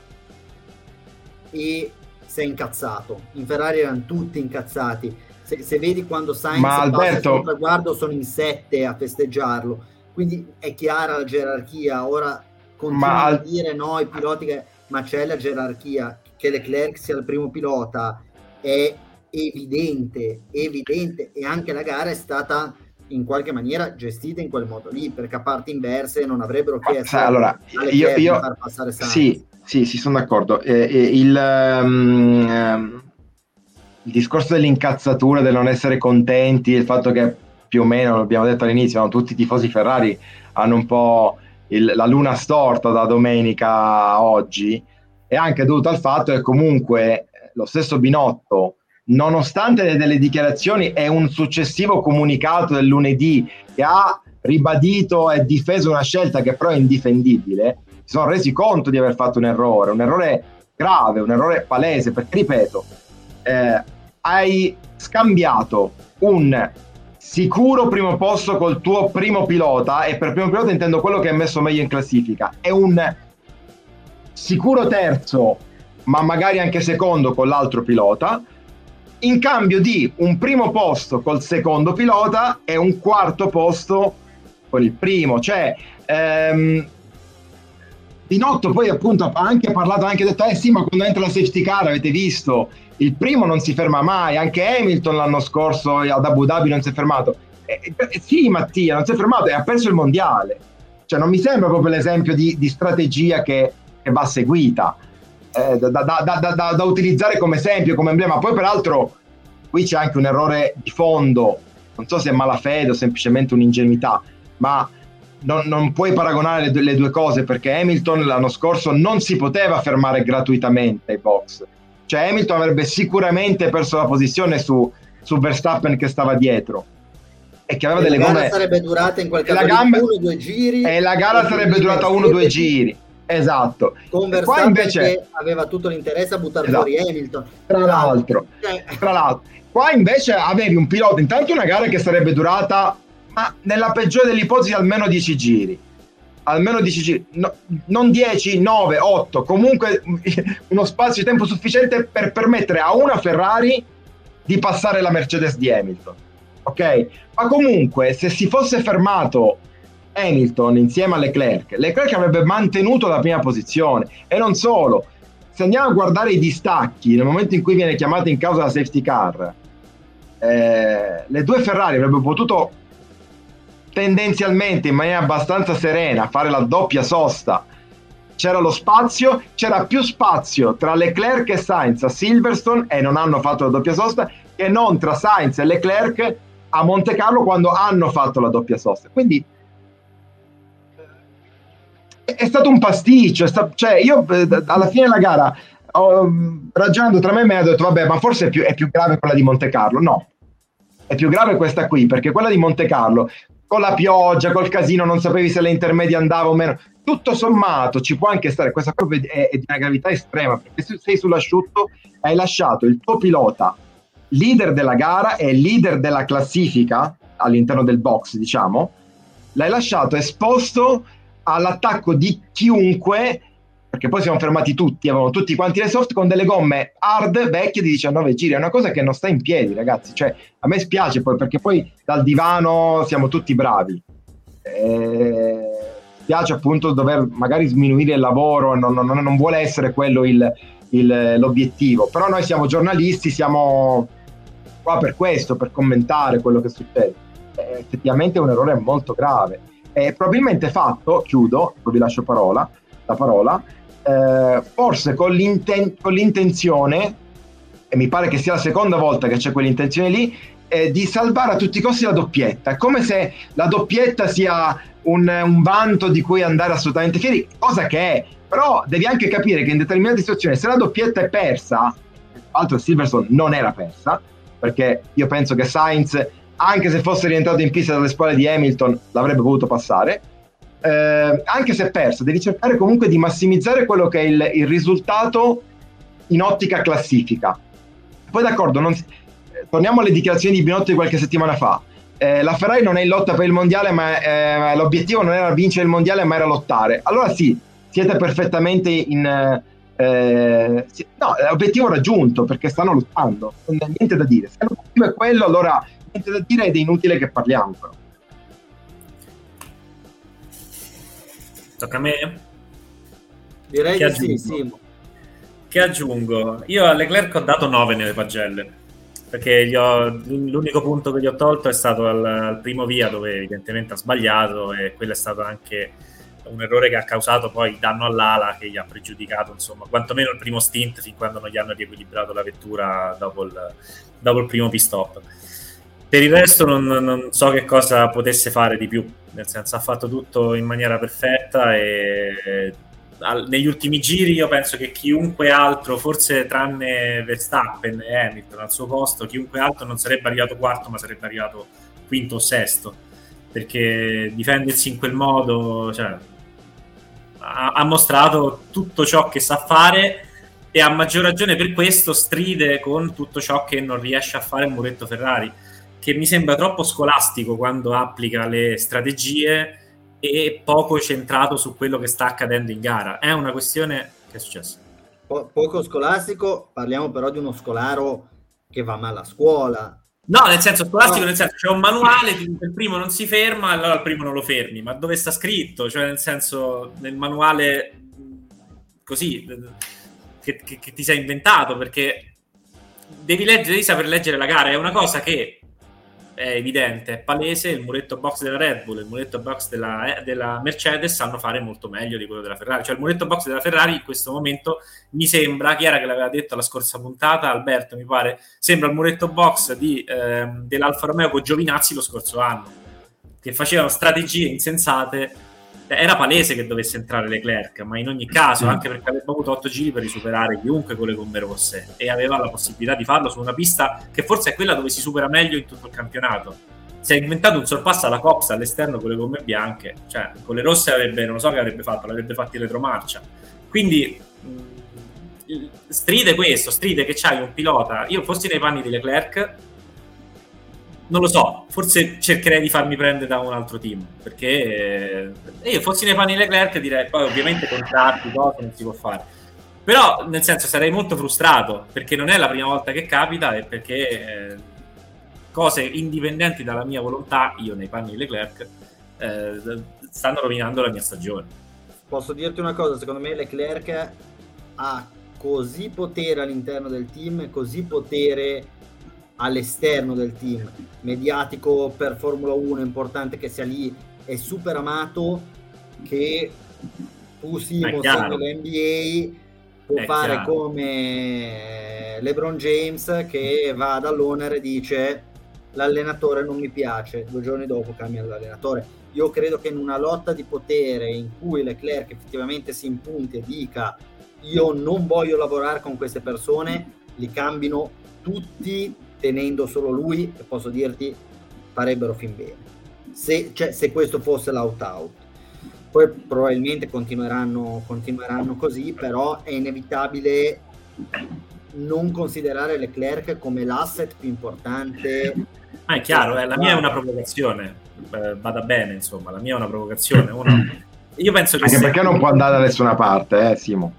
e sei incazzato. In Ferrari erano tutti incazzati. Se, se vedi quando Sainz Ma Alberto... il traguardo sono in sette a festeggiarlo. Quindi è chiara la gerarchia. Ora continua al... a dire no, i piloti che... ma c'è la gerarchia, che Leclerc sia il primo pilota è evidente, evidente e anche la gara è stata in qualche maniera gestita in quel modo lì, perché a parti inverse non avrebbero chiesto allora, io, io, di far passare Sainz. Sì, sì, sì, sono d'accordo. Eh, eh, il, um, il discorso dell'incazzatura, del non essere contenti, il fatto che più o meno, l'abbiamo detto all'inizio, no, tutti i tifosi Ferrari hanno un po' il, la luna storta da domenica oggi è anche dovuto al fatto che comunque lo stesso Binotto, nonostante delle dichiarazioni e un successivo comunicato del lunedì che ha ribadito e difeso una scelta che però è indifendibile, si sono resi conto di aver fatto un errore, un errore grave, un errore palese, perché ripeto, eh, hai scambiato un sicuro primo posto col tuo primo pilota e per primo pilota intendo quello che è messo meglio in classifica è un sicuro terzo ma magari anche secondo con l'altro pilota in cambio di un primo posto col secondo pilota e un quarto posto con il primo cioè ehm, Pinotto poi appunto ha anche parlato, ha anche detto, eh sì, ma quando entra la safety car avete visto, il primo non si ferma mai, anche Hamilton l'anno scorso ad Abu Dhabi non si è fermato. Eh, eh, sì, Mattia, non si è fermato e ha perso il mondiale. Cioè non mi sembra proprio l'esempio di, di strategia che, che, va seguita, eh, da, da, da, da utilizzare come esempio, come emblema. Poi peraltro qui c'è anche un errore di fondo, non so se è malafede o semplicemente un'ingenuità, ma non, non, puoi paragonare le due, le due, cose perché Hamilton l'anno scorso non si poteva fermare gratuitamente ai box. Cioè Hamilton avrebbe sicuramente perso la posizione su, su Verstappen che stava dietro e che aveva e delle gomme... La gara sarebbe durata in qualche modo gambe... uno o due giri. E la gara sarebbe durata uno o due giri. Esatto. Con Verstappen invece... che aveva tutto l'interesse a buttare esatto. fuori Hamilton. Tra l'altro, cioè... tra l'altro. Qua invece avevi un pilota, intanto una gara che sarebbe durata ma nella peggiore delle ipotesi almeno 10 giri. Almeno 10 giri, no, non 10, 9, 8, comunque uno spazio di tempo sufficiente per permettere a una Ferrari di passare la Mercedes di Hamilton. Ok? Ma comunque, se si fosse fermato Hamilton insieme a Leclerc, Leclerc avrebbe mantenuto la prima posizione e non solo, se andiamo a guardare i distacchi, nel momento in cui viene chiamata in causa la safety car, eh, le due Ferrari avrebbero potuto tendenzialmente in maniera abbastanza serena fare la doppia sosta. C'era lo spazio, c'era più spazio tra Leclerc e Sainz a Silverstone e non hanno fatto la doppia sosta che non tra Sainz e Leclerc a Monte Carlo quando hanno fatto la doppia sosta. Quindi è stato un pasticcio. Stato, cioè, io eh, alla fine della gara, ho, ragionando tra me e me, ho detto: Vabbè, ma forse è più, è più grave quella di Monte Carlo. No, è più grave questa qui perché quella di Monte Carlo con la pioggia, col casino, non sapevi se le intermedie andava o meno. Tutto sommato ci può anche stare, questa cosa è, è di una gravità estrema perché se sei sull'asciutto hai lasciato il tuo pilota leader della gara e leader della classifica all'interno del box, diciamo, l'hai lasciato esposto all'attacco di chiunque, perché poi siamo fermati tutti, avevano tutti quanti le soft con delle gomme hard vecchie di 19 giri, è una cosa che non sta in piedi ragazzi, cioè a me spiace poi perché poi dal divano siamo tutti bravi. E... Piace appunto dover magari sminuire il lavoro, non, non, non vuole essere quello il, il, l'obiettivo, però noi siamo giornalisti, siamo qua per questo, per commentare quello che succede. Eh, effettivamente è un errore molto grave è probabilmente fatto, chiudo, poi vi lascio parola, la parola, eh, forse con, l'inten- con, l'intenzione, e mi pare che sia la seconda volta che c'è quell'intenzione lì, eh, di salvare a tutti i costi la doppietta. È come se la doppietta sia un, un vanto di cui andare assolutamente fieri, cosa che è. Però devi anche capire che in determinate situazioni, se la doppietta è persa, tra l'altro Silverstone non era persa, perché io penso che Sainz anche se fosse rientrato in pista dalle spalle di Hamilton, l'avrebbe potuto passare. Eh, anche se perso, devi cercare comunque di massimizzare quello che è il, il risultato in ottica classifica. Poi d'accordo, non, torniamo alle dichiarazioni di Binotto di qualche settimana fa. Eh, la Ferrari non è in lotta per il mondiale, ma eh, l'obiettivo non era vincere il mondiale, ma era lottare. Allora sì, siete perfettamente in... Eh, no, l'obiettivo raggiunto perché stanno lottando, non c'è niente da dire. Se l'obiettivo è quello, allora niente da dire ed è inutile che parliamo però. Tocca a me? Direi che, che sì, sì. Che aggiungo? Io a Leclerc ho dato 9 nelle pagelle perché ho, l'unico punto che gli ho tolto è stato al, al, primo via dove evidentemente ha sbagliato e quello è stato anche un errore che ha causato poi danno all'ala che gli ha pregiudicato insomma quantomeno il primo stint fin quando non gli hanno riequilibrato la vettura dopo il, dopo il primo pit stop per il resto non, non, so che cosa potesse fare di più, nel senso ha fatto tutto in maniera perfetta e al, negli ultimi giri io penso che chiunque altro, forse tranne Verstappen e Hamilton al suo posto, chiunque altro non sarebbe arrivato quarto ma sarebbe arrivato quinto o sesto, perché difendersi in quel modo cioè, ha, ha mostrato tutto ciò che sa fare e a maggior ragione per questo stride con tutto ciò che non riesce a fare muretto Ferrari che mi sembra troppo scolastico quando applica le strategie e poco centrato su quello che sta accadendo in gara. È una questione che è successa. Po- poco scolastico, parliamo però di uno scolaro che va male a scuola. No, nel senso scolastico, no. nel senso c'è un manuale, il primo non si ferma, allora il primo non lo fermi, ma dove sta scritto? Cioè, nel senso, nel manuale così che, che, che ti sei inventato, perché devi leggere, devi saper leggere la gara, è una cosa che è evidente, è palese, il muretto box della Red Bull e il muretto box della, eh, della, Mercedes sanno fare molto meglio di quello della Ferrari. Cioè il muretto box della Ferrari in questo momento mi sembra, chi era che l'aveva detto la scorsa puntata, Alberto mi pare, sembra il muretto box di, ehm, dell'Alfa Romeo con Giovinazzi lo scorso anno, che facevano strategie insensate era palese che dovesse entrare Leclerc, ma in ogni caso, mm. anche perché aveva avuto 8 giri per risuperare chiunque con le gomme rosse e aveva la possibilità di farlo su una pista che forse è quella dove si supera meglio in tutto il campionato. Si è inventato un sorpasso alla Cops all'esterno con le gomme bianche, cioè con le rosse avrebbe, non so che avrebbe fatto, l'avrebbe fatto in retromarcia. Quindi mh, stride questo, stride che c'hai un pilota, io fossi nei panni di Leclerc non lo so, forse cercherei di farmi prendere da un altro team, perché eh, io fossi nei panni Leclerc direi, poi ovviamente contratti, cose non si può fare, però nel senso sarei molto frustrato, perché non è la prima volta che capita e perché eh, cose indipendenti dalla mia volontà, io nei panni di Leclerc, eh, stanno rovinando la mia stagione. Posso dirti una cosa, secondo me Leclerc ha così potere all'interno del team così potere all'esterno del team, mediatico per Formula 1, importante che sia lì, è super amato che tu Simo nell'NBA può è fare chiaro. come LeBron James che va dall'owner e dice l'allenatore non mi piace, due giorni dopo cambia l'allenatore. Io credo che in una lotta di potere in cui Leclerc effettivamente si impunti e dica io non voglio lavorare con queste persone, li cambino tutti tenendo solo lui posso dirti farebbero fin bene. Se, cioè, se questo fosse l'out-out. Poi probabilmente continueranno, continueranno così, però è inevitabile non considerare Leclerc come l'asset più importante. Ah, è chiaro, eh, la mia è una provocazione, eh, vada bene, insomma, la mia è una provocazione. Uno... Io penso che Anche perché non può andare da nessuna parte, eh, Simo.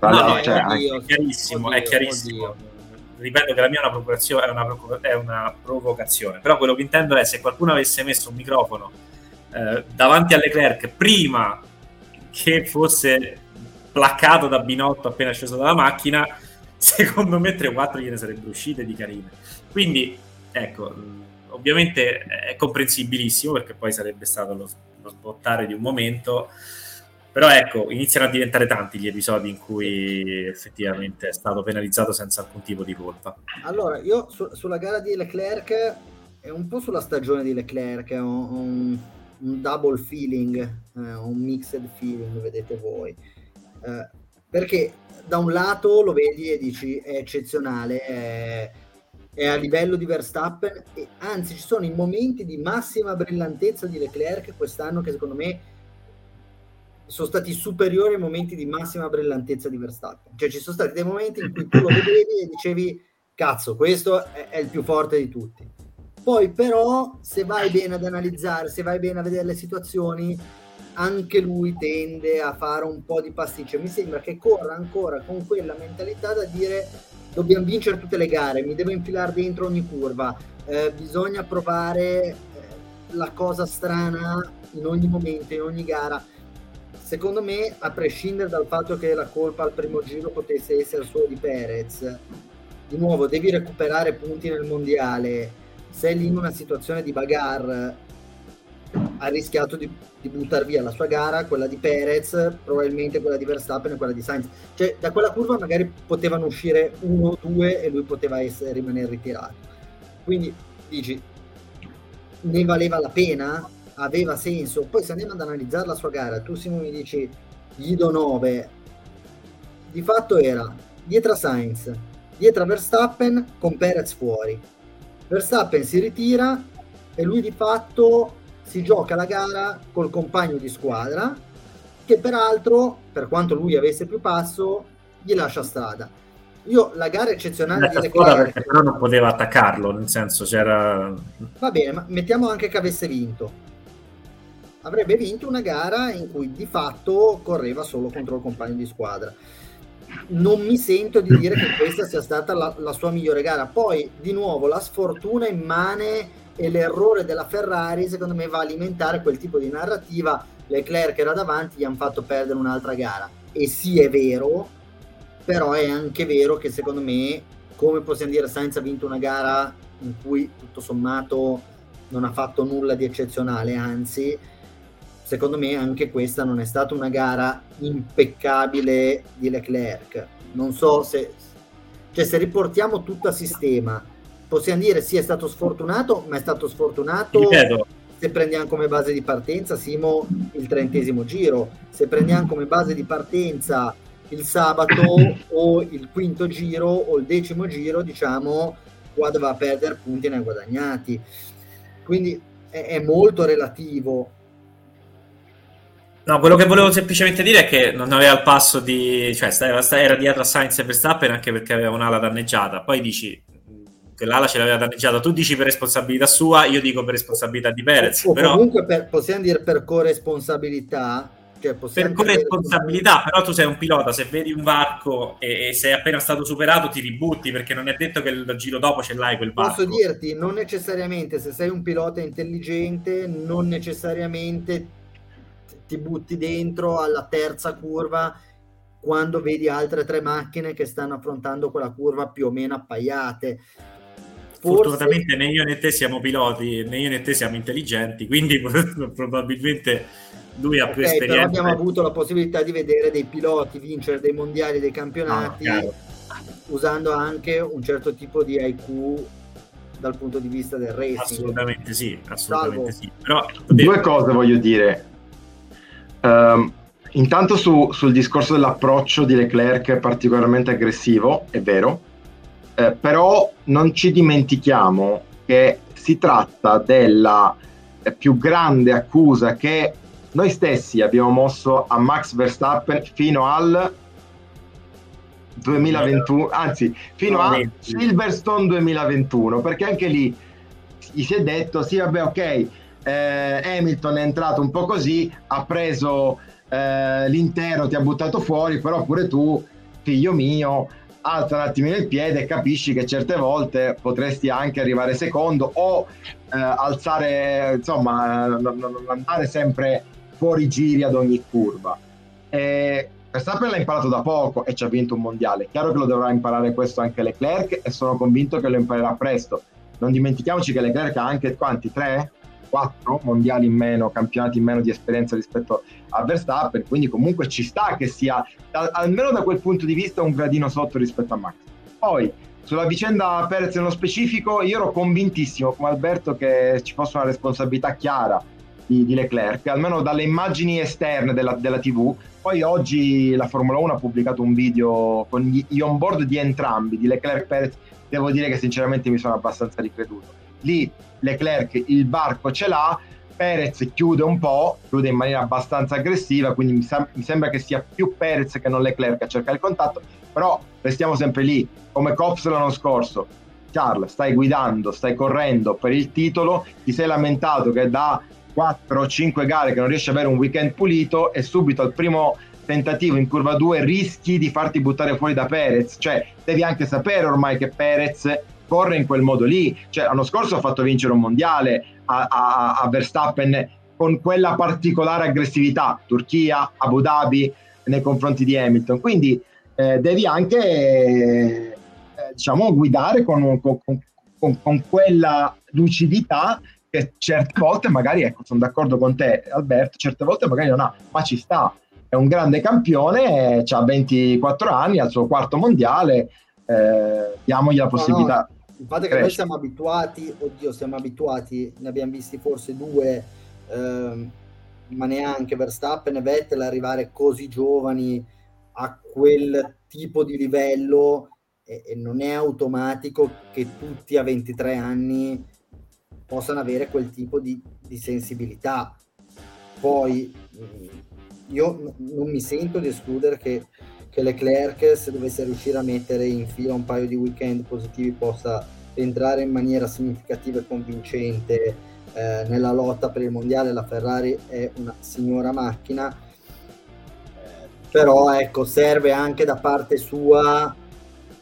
Allora, no, cioè, oddio, è chiarissimo, oddio, è chiarissimo. Oddio. Ripeto che la mia è una, è, una, è una provocazione, però quello che intendo è se qualcuno avesse messo un microfono eh, davanti a Leclerc prima che fosse placcato da Binotto appena sceso dalla macchina, secondo me 3-4 gliene sarebbero uscite di carine. Quindi, ecco, ovviamente è comprensibilissimo perché poi sarebbe stato lo, lo sbottare di un momento però ecco, iniziano a diventare tanti gli episodi in cui effettivamente è stato penalizzato senza alcun tipo di colpa. Allora, io su, sulla gara di Leclerc è un po' sulla stagione di Leclerc, un, un, un double feeling, eh, un mixed feeling, vedete voi. Eh, perché da un lato lo vedi e dici è eccezionale, è, è a livello di Verstappen, e anzi ci sono i momenti di massima brillantezza di Leclerc quest'anno che secondo me sono stati superiori ai momenti di massima brillantezza di Verstappen. Cioè ci sono stati dei momenti in cui tu lo vedevi e dicevi cazzo, questo è, è, il più forte di tutti. Poi però se vai bene ad analizzare, se vai bene a vedere le situazioni, anche lui tende a fare un po' di pasticcio. Mi sembra che corra ancora con quella mentalità da dire dobbiamo vincere tutte le gare, mi devo infilare dentro ogni curva, eh, bisogna provare eh, la cosa strana in ogni momento, in ogni gara secondo me, a prescindere dal fatto che la colpa al primo giro potesse essere solo di Perez, di nuovo devi recuperare punti nel mondiale, sei lì in una situazione di bagarre, ha rischiato di, di buttare via la sua gara, quella di Perez, probabilmente quella di Verstappen e quella di Sainz. Cioè, da quella curva magari potevano uscire uno o due e lui poteva essere, rimanere ritirato. Quindi dici, ne valeva la pena? Aveva senso. Poi se andiamo ad analizzare la sua gara, tu Simo mi dici gli do 9, di fatto era dietro a Sainz, dietro a Verstappen con Perez fuori. Verstappen si ritira e lui di fatto si gioca la gara col compagno di squadra che peraltro, per quanto lui avesse più passo, gli lascia strada. Io la gara eccezionale di Leclerc perché però non poteva attaccarlo, nel senso c'era Va bene, ma mettiamo anche che avesse vinto avrebbe vinto una gara in cui di fatto correva solo contro il compagno di squadra. Non mi sento di dire che questa sia stata la, la sua migliore gara. Poi, di nuovo, la sfortuna immane e l'errore della Ferrari, secondo me, va a alimentare quel tipo di narrativa. Leclerc era davanti, gli hanno fatto perdere un'altra gara. E sì, è vero, però è anche vero che secondo me, come possiamo dire, Sainz ha vinto una gara in cui tutto sommato non ha fatto nulla di eccezionale, anzi secondo me anche questa non è stata una gara impeccabile di Leclerc. Non so se, cioè se riportiamo tutto a sistema, possiamo dire sì è stato sfortunato, ma è stato sfortunato se prendiamo come base di partenza Simo il trentesimo giro, se prendiamo come base di partenza il sabato o il quinto giro o il decimo giro, diciamo qua doveva perdere punti ne ha guadagnati. Quindi è, è molto relativo No, quello che volevo semplicemente dire è che non aveva il passo di... cioè era dietro a Sainz e Verstappen anche perché aveva un'ala danneggiata. Poi dici che l'ala ce l'aveva danneggiata, tu dici per responsabilità sua, io dico per responsabilità di Perez. O, però... comunque per, possiamo dire per corresponsabilità. Cioè per corresponsabilità, però tu sei un pilota, se vedi un varco e, e, sei appena stato superato ti ributti perché non è detto che il giro dopo ce l'hai quel varco. Posso dirti, non necessariamente se sei un pilota intelligente, non necessariamente ti butti dentro alla terza curva quando vedi altre tre macchine che stanno affrontando quella curva più o meno appaiate. Forse... Fortunatamente né io né te siamo piloti, né io né te siamo intelligenti, quindi probabilmente lui ha okay, più esperienza. Però abbiamo avuto la possibilità di vedere dei piloti vincere dei mondiali, dei campionati, no, usando anche un certo tipo di IQ dal punto di vista del racing. Assolutamente sì, assolutamente sì. Però, Due cose voglio dire. Um, intanto su, sul discorso dell'approccio di Leclerc particolarmente aggressivo, è vero, eh, però non ci dimentichiamo che si tratta della eh, più grande accusa che noi stessi abbiamo mosso a Max Verstappen fino al 2021, anzi fino a Silverstone 2021, perché anche lì gli si è detto sì vabbè ok, eh, Hamilton è entrato un po' così, ha preso eh, l'intero, ti ha buttato fuori, però pure tu, figlio mio, alza un attimino il piede e capisci che certe volte potresti anche arrivare secondo o eh, alzare, insomma, non, non andare sempre fuori giri ad ogni curva. E Verstappen l'ha imparato da poco e ci ha vinto un mondiale. Chiaro che lo dovrà imparare questo anche Leclerc e sono convinto che lo imparerà presto. Non dimentichiamoci che Leclerc ha anche quanti? Tre? Quattro mondiali in meno, campionati in meno di esperienza rispetto a Verstappen, quindi comunque ci sta che sia, almeno da quel punto di vista, un gradino sotto rispetto a Max. Poi, sulla vicenda Perez nello specifico, io ero convintissimo come Alberto che ci fosse una responsabilità chiara di, di Leclerc, almeno dalle immagini esterne della, della, TV. Poi oggi la Formula 1 ha pubblicato un video con gli, gli on-board di entrambi, di Leclerc e Perez. Devo dire che sinceramente mi sono abbastanza ricreduto. Lì Leclerc il barco ce l'ha, Perez chiude un po', chiude in maniera abbastanza aggressiva, quindi mi, sem- mi, sembra che sia più Perez che non Leclerc a cercare il contatto, però restiamo sempre lì, come Cops l'anno scorso. Charles, stai guidando, stai correndo per il titolo, ti sei lamentato che da 4 o 5 gare che non riesci ad avere un weekend pulito e subito al primo tentativo in curva 2 rischi di farti buttare fuori da Perez, cioè devi anche sapere ormai che Perez corre in quel modo lì, cioè l'anno scorso ha fatto vincere un mondiale a, a, a Verstappen con quella particolare aggressività, Turchia, Abu Dhabi nei confronti di Hamilton, quindi eh, devi anche eh, diciamo guidare con, con, con, con quella lucidità che certe volte magari, ecco, sono d'accordo con te Alberto, certe volte magari non ha, ma ci sta, è un grande campione, ha 24 anni, al suo quarto mondiale, eh, diamogli la possibilità. No, no. Infatti che noi siamo abituati, oddio, siamo abituati, ne abbiamo visti forse due, ehm, ma neanche Verstappen e Vettel arrivare così giovani a quel tipo di livello e, e non è automatico che tutti a 23 anni possano avere quel tipo di, di sensibilità. Poi mm, io n- non mi sento di escludere che, che Leclerc, se dovesse riuscire a mettere in fila un paio di weekend positivi, possa entrare in maniera significativa e convincente eh, nella lotta per il mondiale. La Ferrari è una signora macchina, eh, però ecco, serve anche da parte sua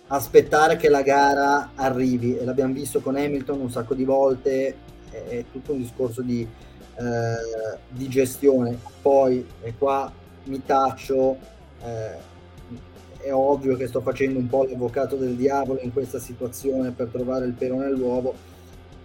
aspettare che la gara arrivi. E l'abbiamo visto con Hamilton un sacco di volte. È, tutto un discorso di, eh, di gestione. Poi e qua mi taccio eh, è ovvio che sto facendo un po' l'avvocato del diavolo in questa situazione per trovare il pelo nell'uovo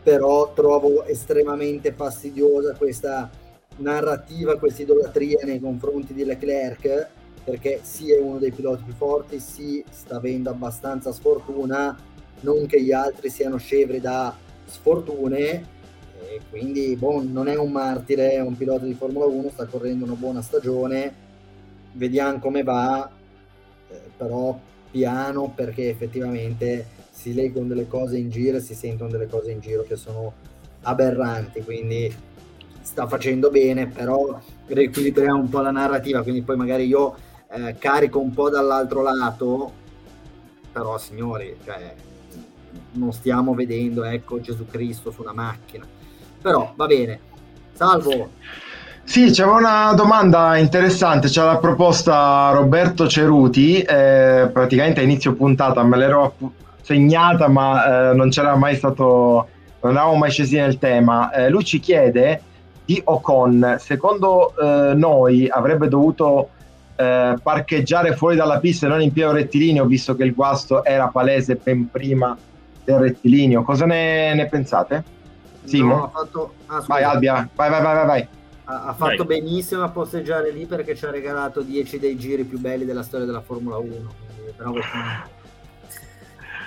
però trovo estremamente fastidiosa questa narrativa, questa idolatria nei confronti di Leclerc perché sì è uno dei piloti più forti, sì sta avendo abbastanza sfortuna, non che gli altri siano scevri da sfortune, quindi boh, non è un martire, è un pilota di Formula 1, sta correndo una buona stagione, vediamo come va, però piano perché effettivamente si leggono delle cose in giro e si sentono delle cose in giro che sono aberranti, quindi sta facendo bene, però riequilibriamo un po' la narrativa, quindi poi magari io eh, carico un po' dall'altro lato, però signori, cioè, non stiamo vedendo ecco, Gesù Cristo su una macchina. Però va bene. Salvo. Sì, c'è una domanda interessante, c'è la proposta Roberto Ceruti, eh, praticamente a inizio puntata me l'ero segnata ma eh, non c'era mai stato, non eravamo mai scesi nel tema. Eh, lui ci chiede di Ocon, secondo eh, noi avrebbe dovuto eh, parcheggiare fuori dalla pista e non in pieno rettilineo, visto che il guasto era palese ben prima del rettilineo. Cosa ne, ne pensate? Simo? No, fatto... ah, vai Albia, vai vai vai vai. vai. Ha, ha fatto vai. benissimo a posteggiare lì perché ci ha regalato 10 dei giri più belli della storia della Formula 1. Però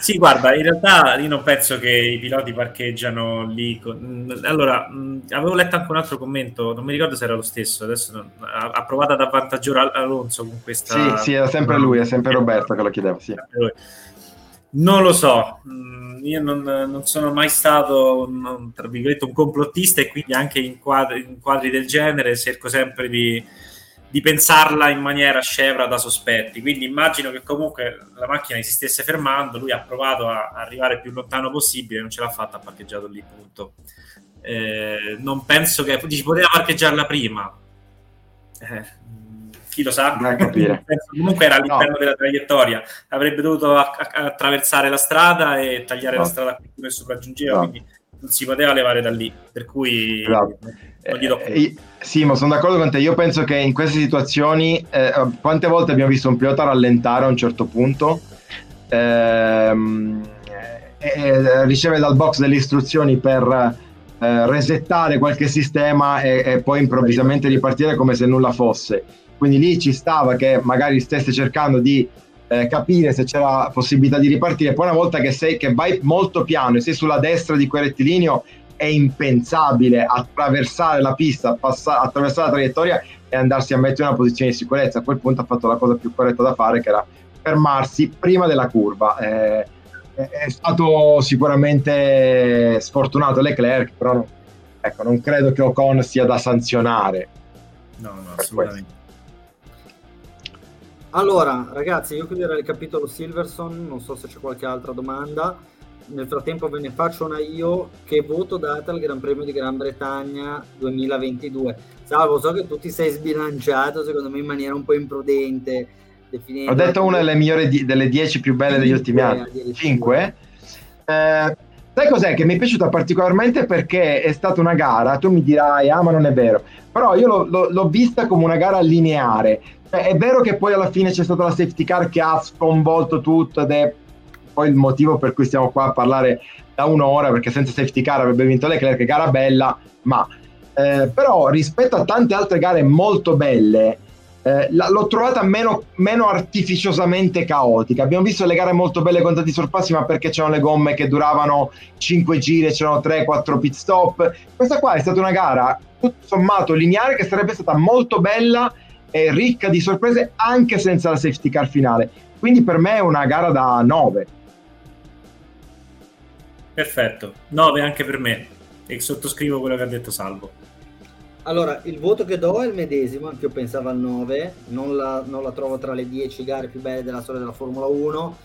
sì, guarda, in realtà io non penso che i piloti parcheggiano lì. Con... Allora, avevo letto anche un altro commento, non mi ricordo se era lo stesso, adesso non... ha, provato ad avvantaggiare Alonso con questa... Sì, sì, era sempre lui, è sempre Roberto che lo chiedeva, sì. Non lo so, io non, non sono mai stato un, tra virgolette, un complottista e quindi anche in quadri, in quadri del genere cerco sempre di di pensarla in maniera scevra da sospetti. Quindi immagino che comunque la macchina si stesse fermando, lui ha provato a arrivare più lontano possibile, non ce l'ha fatta, ha parcheggiato lì, punto. Eh, non penso che dici, poteva parcheggiarla prima. Eh, chi lo sa? comunque era all'interno no. della traiettoria, avrebbe dovuto a- a- attraversare la strada e tagliare no. la strada a cui sopraggiungeva, no. quindi non si poteva levare da lì. Per cui esatto. non gli do eh, sì, ma sono d'accordo con te. Io penso che in queste situazioni, eh, quante volte abbiamo visto un pilota rallentare a un certo punto, ehm, e, riceve dal box delle istruzioni per eh, resettare qualche sistema e, e, poi improvvisamente ripartire come se nulla fosse. Quindi lì ci stava che magari stesse cercando di eh, capire se c'era possibilità di ripartire. Poi una volta che, sei, che vai molto piano e sei sulla destra di quel rettilineo, è impensabile attraversare la pista, passa- attraversare la traiettoria e andarsi a mettere in una posizione di sicurezza. A quel punto ha fatto la cosa più corretta da fare, che era fermarsi prima della curva. Eh, è stato sicuramente sfortunato Leclerc, però no, ecco, non credo che Ocon sia da sanzionare. No, no, assolutamente. Allora, ragazzi, io chiuderei il capitolo Silverson, non so se c'è qualche altra domanda nel frattempo ve ne faccio una io. Che voto date al Gran Premio di Gran Bretagna 2022? Salvo, so che tu ti sei sbilanciato, secondo me, in maniera un po' imprudente. Ho detto una delle migliori, di, delle 10 più belle degli ultimi anni. 5? Eh, sai cos'è che mi è piaciuta particolarmente perché è stata una gara, tu mi dirai, ah ma non è vero, però io lo, lo, l'ho vista come una gara lineare. Cioè, è vero che poi alla fine c'è stata la safety car che ha sconvolto tutto ed è poi il motivo per cui stiamo qua a parlare da un'ora, perché senza safety car avrebbe vinto Leclerc, gara bella, ma eh, però rispetto a tante altre gare molto belle, eh, l'ho trovata meno, meno, artificiosamente caotica. Abbiamo visto le gare molto belle con tanti sorpassi, ma perché c'erano le gomme che duravano 5 giri, c'erano 3-4 pit stop. Questa qua è stata una gara tutto sommato lineare che sarebbe stata molto bella e ricca di sorprese anche senza la safety car finale. Quindi per me è una gara da 9. Perfetto, 9 anche per me e sottoscrivo quello che ha detto Salvo. Allora, il voto che do è il medesimo, anche io pensavo al 9, non la, non la trovo tra le 10 gare più belle della storia della Formula 1.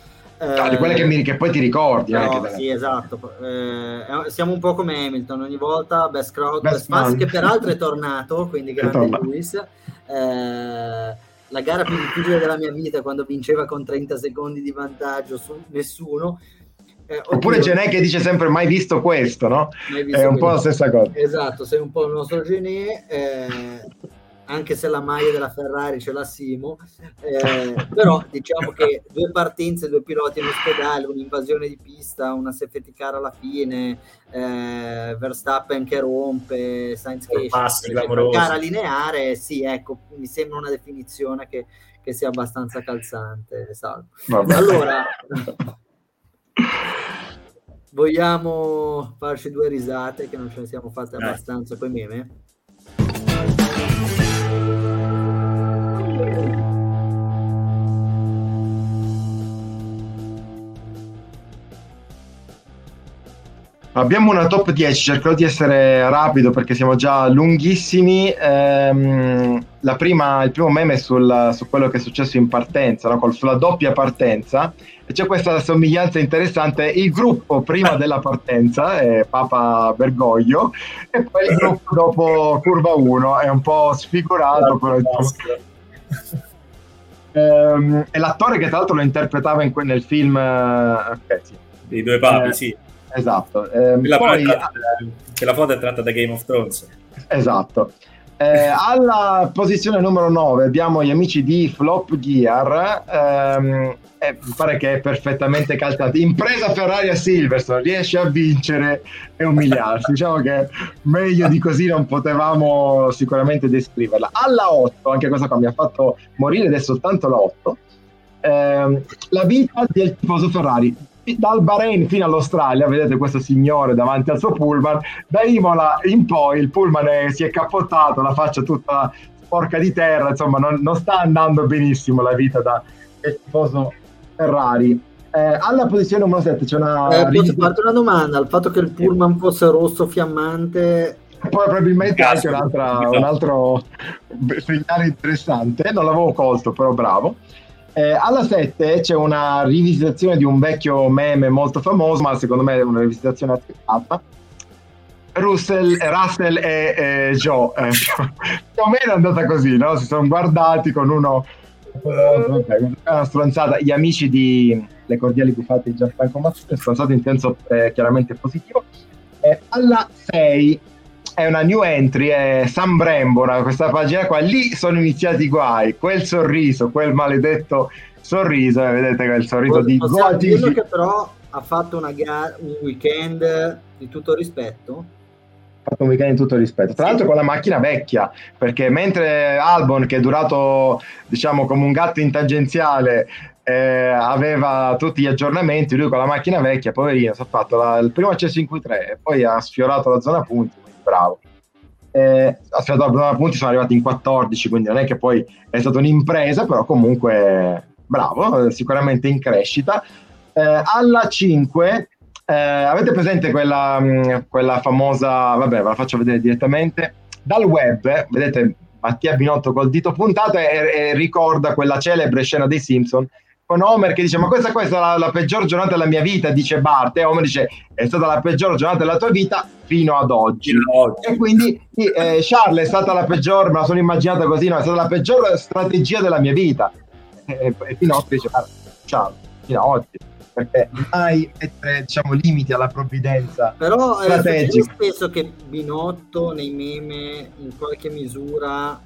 Eh, di quelle che, mi, che, poi ti ricordi. No, eh, sì, esatto. Eh, siamo un po' come Hamilton, ogni volta best crowd, best, best fans, che peraltro è tornato, quindi grande Lewis. Eh, la gara più difficile della mia vita quando vinceva con 30 secondi di vantaggio su nessuno eh, Oppure Genè che dice sempre mai visto questo, no? Visto è un po' la stessa cosa. Esatto, sei un po' il nostro Genè, eh, anche se la maglia della Ferrari ce l'ha Simo, eh, però diciamo che due partenze, due piloti in ospedale, un'invasione di pista, una safety car alla fine, eh, Verstappen che rompe, Sainz che esce, gara lineare, sì, ecco, mi sembra una definizione che, che sia abbastanza calzante, salvo. Allora... Vogliamo farci due risate che non ce ne siamo fatte abbastanza con i meme? Abbiamo una top 10, cercherò di essere rapido perché siamo già lunghissimi. Ehm, prima, il primo meme è sul, su quello che è successo in partenza, no? sulla doppia partenza. E c'è questa somiglianza interessante. Il gruppo prima della partenza è Papa Bergoglio e poi il gruppo dopo curva 1 è un po' sfigurato. Però, ehm, è l'attore che tra l'altro lo interpretava in, nel film... Eh, okay, sì. I due papi, eh, sì Esatto. Eh, poi... tratta, che la foto è tratta da Game of Thrones. Esatto. Eh, alla posizione numero 9 abbiamo gli amici di Flop Gear. Ehm, eh, pare che è perfettamente calzato. Impresa Ferrari a Silverstone riesce a vincere e umiliarsi. diciamo che meglio di così non potevamo sicuramente descriverla. Alla 8, anche questa qua mi ha fatto morire ed è soltanto la 8. Ehm, la vita del tifoso Ferrari dal Bahrain fino all'Australia, vedete questo signore davanti al suo pullman, da Imola in poi il pullman è, si è cappottato, la faccia tutta sporca di terra, insomma non, non sta andando benissimo la vita da tifoso Ferrari. Eh, alla posizione numero 7 c'è una... Eh, posso farti una domanda, il fatto che il pullman fosse rosso fiammante... Poi probabilmente anche un altro segnale interessante, non l'avevo colto, però bravo. Eh, alla 7 c'è una rivisitazione di un vecchio meme molto famoso, ma secondo me è una rivisitazione azzeccata. Russell, Russell e, e Joe eh, più o meno è andata così, no? si sono guardati con uno una stronzata. Gli amici di Le Cordiali Buffate di Gianfranco Mazzoni sono stati in senso eh, chiaramente positivo. Eh, alla 6 è una new entry, è San Brembora, questa pagina qua, lì sono iniziati i guai, quel sorriso, quel maledetto sorriso, eh, vedete quel sorriso di Possiamo che però ha fatto una gara, un weekend di tutto rispetto? Ha fatto un weekend di tutto rispetto, tra l'altro con la macchina vecchia, perché mentre Albon, che è durato diciamo come un gatto in tangenziale, eh, aveva tutti gli aggiornamenti, lui con la macchina vecchia, poverino, si è fatto la, il primo accesso in Q3 e poi ha sfiorato la zona punti bravo. Eh, aspetta, a punti sono arrivati in 14, quindi non è che poi è stata un'impresa, però comunque bravo, sicuramente in crescita. Eh, alla 5, eh, avete presente quella, mm, quella famosa, vabbè, ve la faccio vedere direttamente, dal web, vedete Mattia Binotto col dito puntato e, e ricorda quella celebre scena dei Simpson con Homer che dice ma questa, questa è la, la, peggior giornata della mia vita dice Bart e Homer dice è stata la peggior giornata della tua vita fino ad oggi, e quindi eh, Charles è stata la peggior me la sono immaginata così no, è stata la peggior strategia della mia vita. E, e Pinocchio dice Charles fino ad oggi perché mai mettere diciamo, limiti alla provvidenza però eh, penso che Binotto nei meme in qualche misura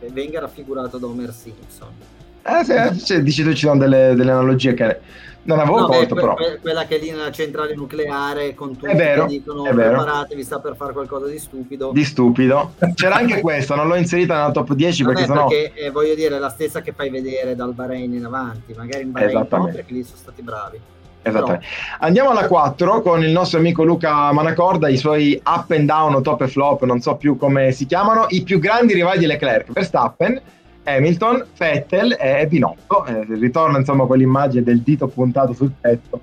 eh, venga raffigurato da Homer Simpson eh, se, se, dici tu ci sono delle, delle analogie che non avevo no, colto, beh, però. quella che è lì nella centrale nucleare con tutti è vero, che dicono è vero. preparatevi, sta per fare qualcosa di stupido. Di stupido. C'era anche questa, non l'ho inserita nella top 10 perché sennò... Perché eh, voglio dire, è la stessa che fai vedere dal Bahrain in avanti, magari in Bahrain no, perché lì sono stati bravi. Esattamente. Andiamo alla 4 con il nostro amico Luca Manacorda, i suoi up and down o top e flop, non so più come si chiamano, i più grandi rivali di Leclerc, Verstappen, Hamilton, Vettel e Binotto. Eh, ritorna insomma quell'immagine del dito puntato sul petto.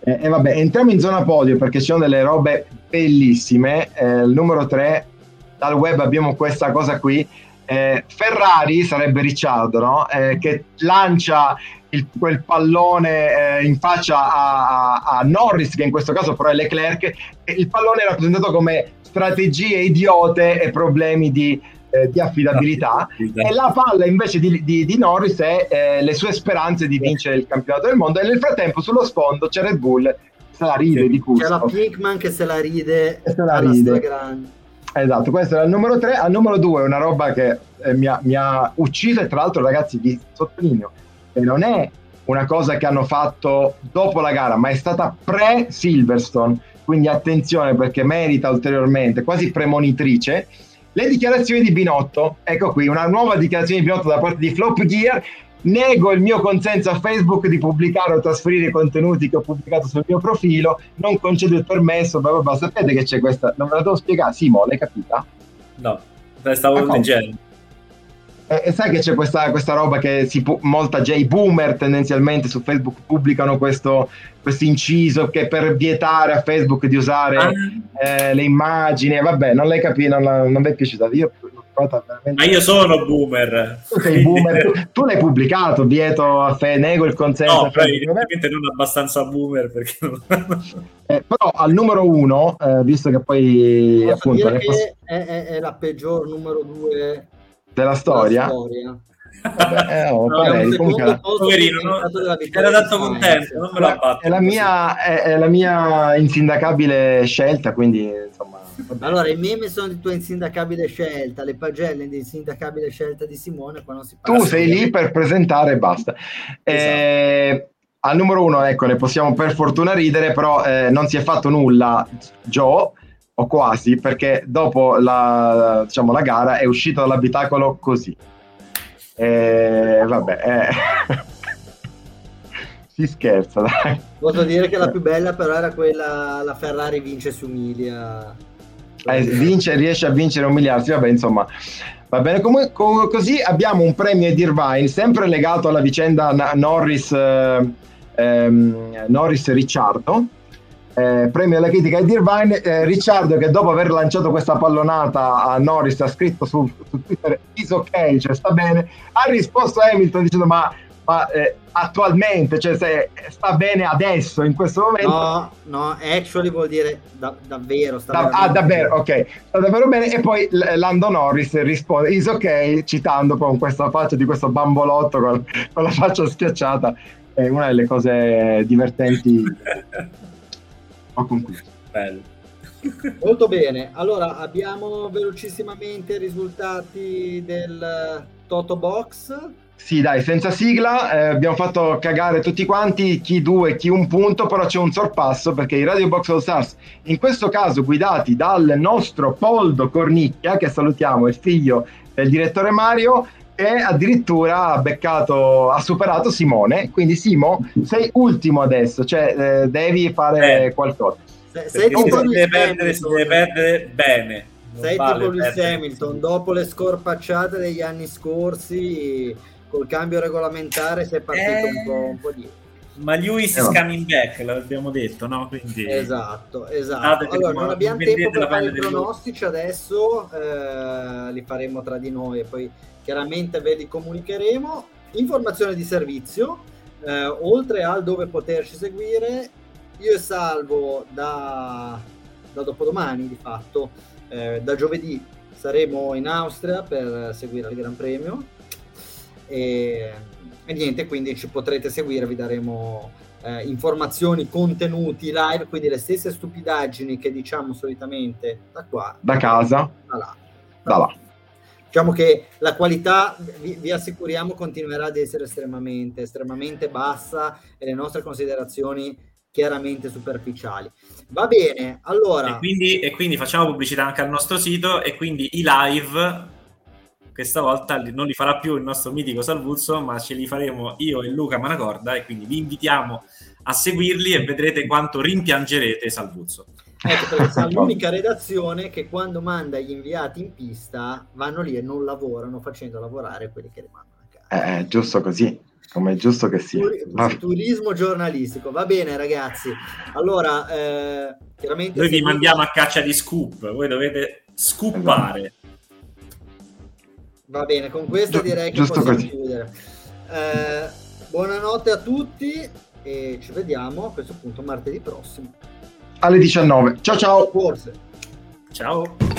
Eh, e vabbè, entriamo in zona podio perché ci sono delle robe bellissime. Eh, il numero 3, dal web abbiamo questa cosa qui. Eh, Ferrari sarebbe Ricciardo, no? Eh, che lancia il, quel pallone eh, in faccia a, a, a, Norris, che in questo caso però è Leclerc. Il pallone è rappresentato come strategie idiote e problemi di eh, di affidabilità. E la palla invece di, di, di Norris è eh, le sue speranze di vincere il campionato del mondo. E nel frattempo sullo sfondo c'è Red Bull se la ride sì. di gusto. C'è la Pinkman che se la ride se la ride. esatto questo era il numero 3 al numero 2 una roba che eh, mi, ha, mi, ha, ucciso e tra l'altro ragazzi vi sottolineo che non è una cosa che hanno fatto dopo la gara ma è stata pre Silverstone quindi attenzione perché merita ulteriormente quasi premonitrice le dichiarazioni di Binotto, ecco qui, una nuova dichiarazione di Binotto da parte di Flop Gear. Nego il mio consenso a Facebook di pubblicare o trasferire i contenuti che ho pubblicato sul mio profilo, non concedo il permesso, bla bla bla. Sapete che c'è questa, non ve la devo spiegare, Simo, l'hai capita? No, stavo leggendo. E, e, sai che c'è questa, questa roba che si pu- molta già i boomer tendenzialmente su Facebook pubblicano questo, questo inciso che per vietare a Facebook di usare ah. eh, le immagini, vabbè, non l'hai capito, non, non mi è piaciuta. Io Ma io sono boomer. Tu sei boomer, tu, tu l'hai pubblicato, vieto a fe, nego il consenso. No, evidentemente non abbastanza boomer perché eh, però al numero uno, eh, visto che poi Posso appunto... Poss- è, è, è, la peggior numero due della storia. storia. Vabbè, eh, oh, Parelli, comunque... Poverino, no? era tanto contento, non me lo abbatto. È la mia, è, è la mia insindacabile scelta, quindi insomma... Allora, i meme sono di tua insindacabile scelta, le pagelle di insindacabile scelta di Simone. Qua non si tu sei lì per presentare e basta. Esatto. Eh, al numero uno, ecco, ne possiamo per fortuna ridere, però eh, non si è fatto nulla Joe, o quasi, perché dopo la, diciamo, la gara è uscito dall'abitacolo così. E vabbè, eh. si scherza, dai. Posso dire che la più bella però era quella, la Ferrari vince su Umilia. Eh, vince, riesce a vincere e umiliarsi, vabbè, insomma. Va bene, come, come, così abbiamo un premio Ed Irvine, sempre legato alla vicenda Norris, eh, ehm, Norris Ricciardo. Eh, premio alla critica Ed Irvine. Eh, Ricciardo, che dopo aver lanciato questa pallonata a Norris, ha scritto su, su Twitter: Is ok, cioè sta bene. Ha risposto a Hamilton dicendo: Ma ma eh, attualmente, cioè se sta bene adesso, in questo momento. No, no, actually vuol dire da, davvero. Sta da, ah, davvero, ok. Sta davvero bene. E poi Lando Norris risponde, is ok, citando con questa faccia di questo bambolotto con, con la faccia schiacciata. È una delle cose divertenti. Ho concluso. Bello. Molto bene, allora abbiamo velocissimamente i risultati del Toto Box. Sì, dai, senza sigla, eh, abbiamo fatto cagare tutti quanti, chi due, chi un punto, però c'è un sorpasso perché i Radio Box All Stars, in questo caso guidati dal nostro Poldo Cornicchia, che salutiamo, il figlio del direttore Mario, che addirittura ha beccato, ha superato Simone, quindi Simo, sei ultimo adesso, cioè eh, devi fare eh. qualcosa. Se, sei tipo si deve, perdere, si deve perdere bene. sei vale tipo Lewis Hamilton, dopo le scorpacciate degli anni scorsi col cambio regolamentare si è partito eh... un, po', un po' di ma Lewis is coming back, l'abbiamo detto, no? Quindi... Esatto, esatto. Allora, non abbiamo tempo per fare i pronostici adesso, eh, li faremo tra di noi e poi chiaramente ve li comunicheremo. Informazione di servizio, eh, oltre al dove poterci seguire, io e Salvo da, da dopodomani di fatto, eh, da giovedì saremo in Austria per seguire il Gran Premio e, e niente, quindi ci potrete seguire, vi daremo eh, informazioni, contenuti live, quindi le stesse stupidaggini che diciamo solitamente da qua. Da casa. Da là. Da là. Diciamo che la qualità, vi, vi, assicuriamo, continuerà ad essere estremamente, estremamente bassa e le nostre considerazioni chiaramente superficiali. Va bene, allora... E quindi, e quindi facciamo pubblicità anche al nostro sito e quindi i live questa volta non li farà più il nostro mitico Salvuzzo, ma ce li faremo io e Luca Manacorda e quindi vi invitiamo a seguirli e vedrete quanto rimpiangerete Salvuzzo. Ecco, perché siamo l'unica redazione che quando manda gli inviati in pista vanno lì e non lavorano facendo lavorare quelli che rimangono a casa. È giusto così, come è giusto che sia. Tur- turismo giornalistico, va bene ragazzi. Allora, eh, chiaramente... Noi vi mandiamo a caccia di scoop, voi dovete scoopare. Va bene, con questo direi che possiamo così. chiudere. Eh, buonanotte a tutti e ci vediamo a questo punto martedì prossimo. Alle 19. Ciao ciao. Forse. Ciao.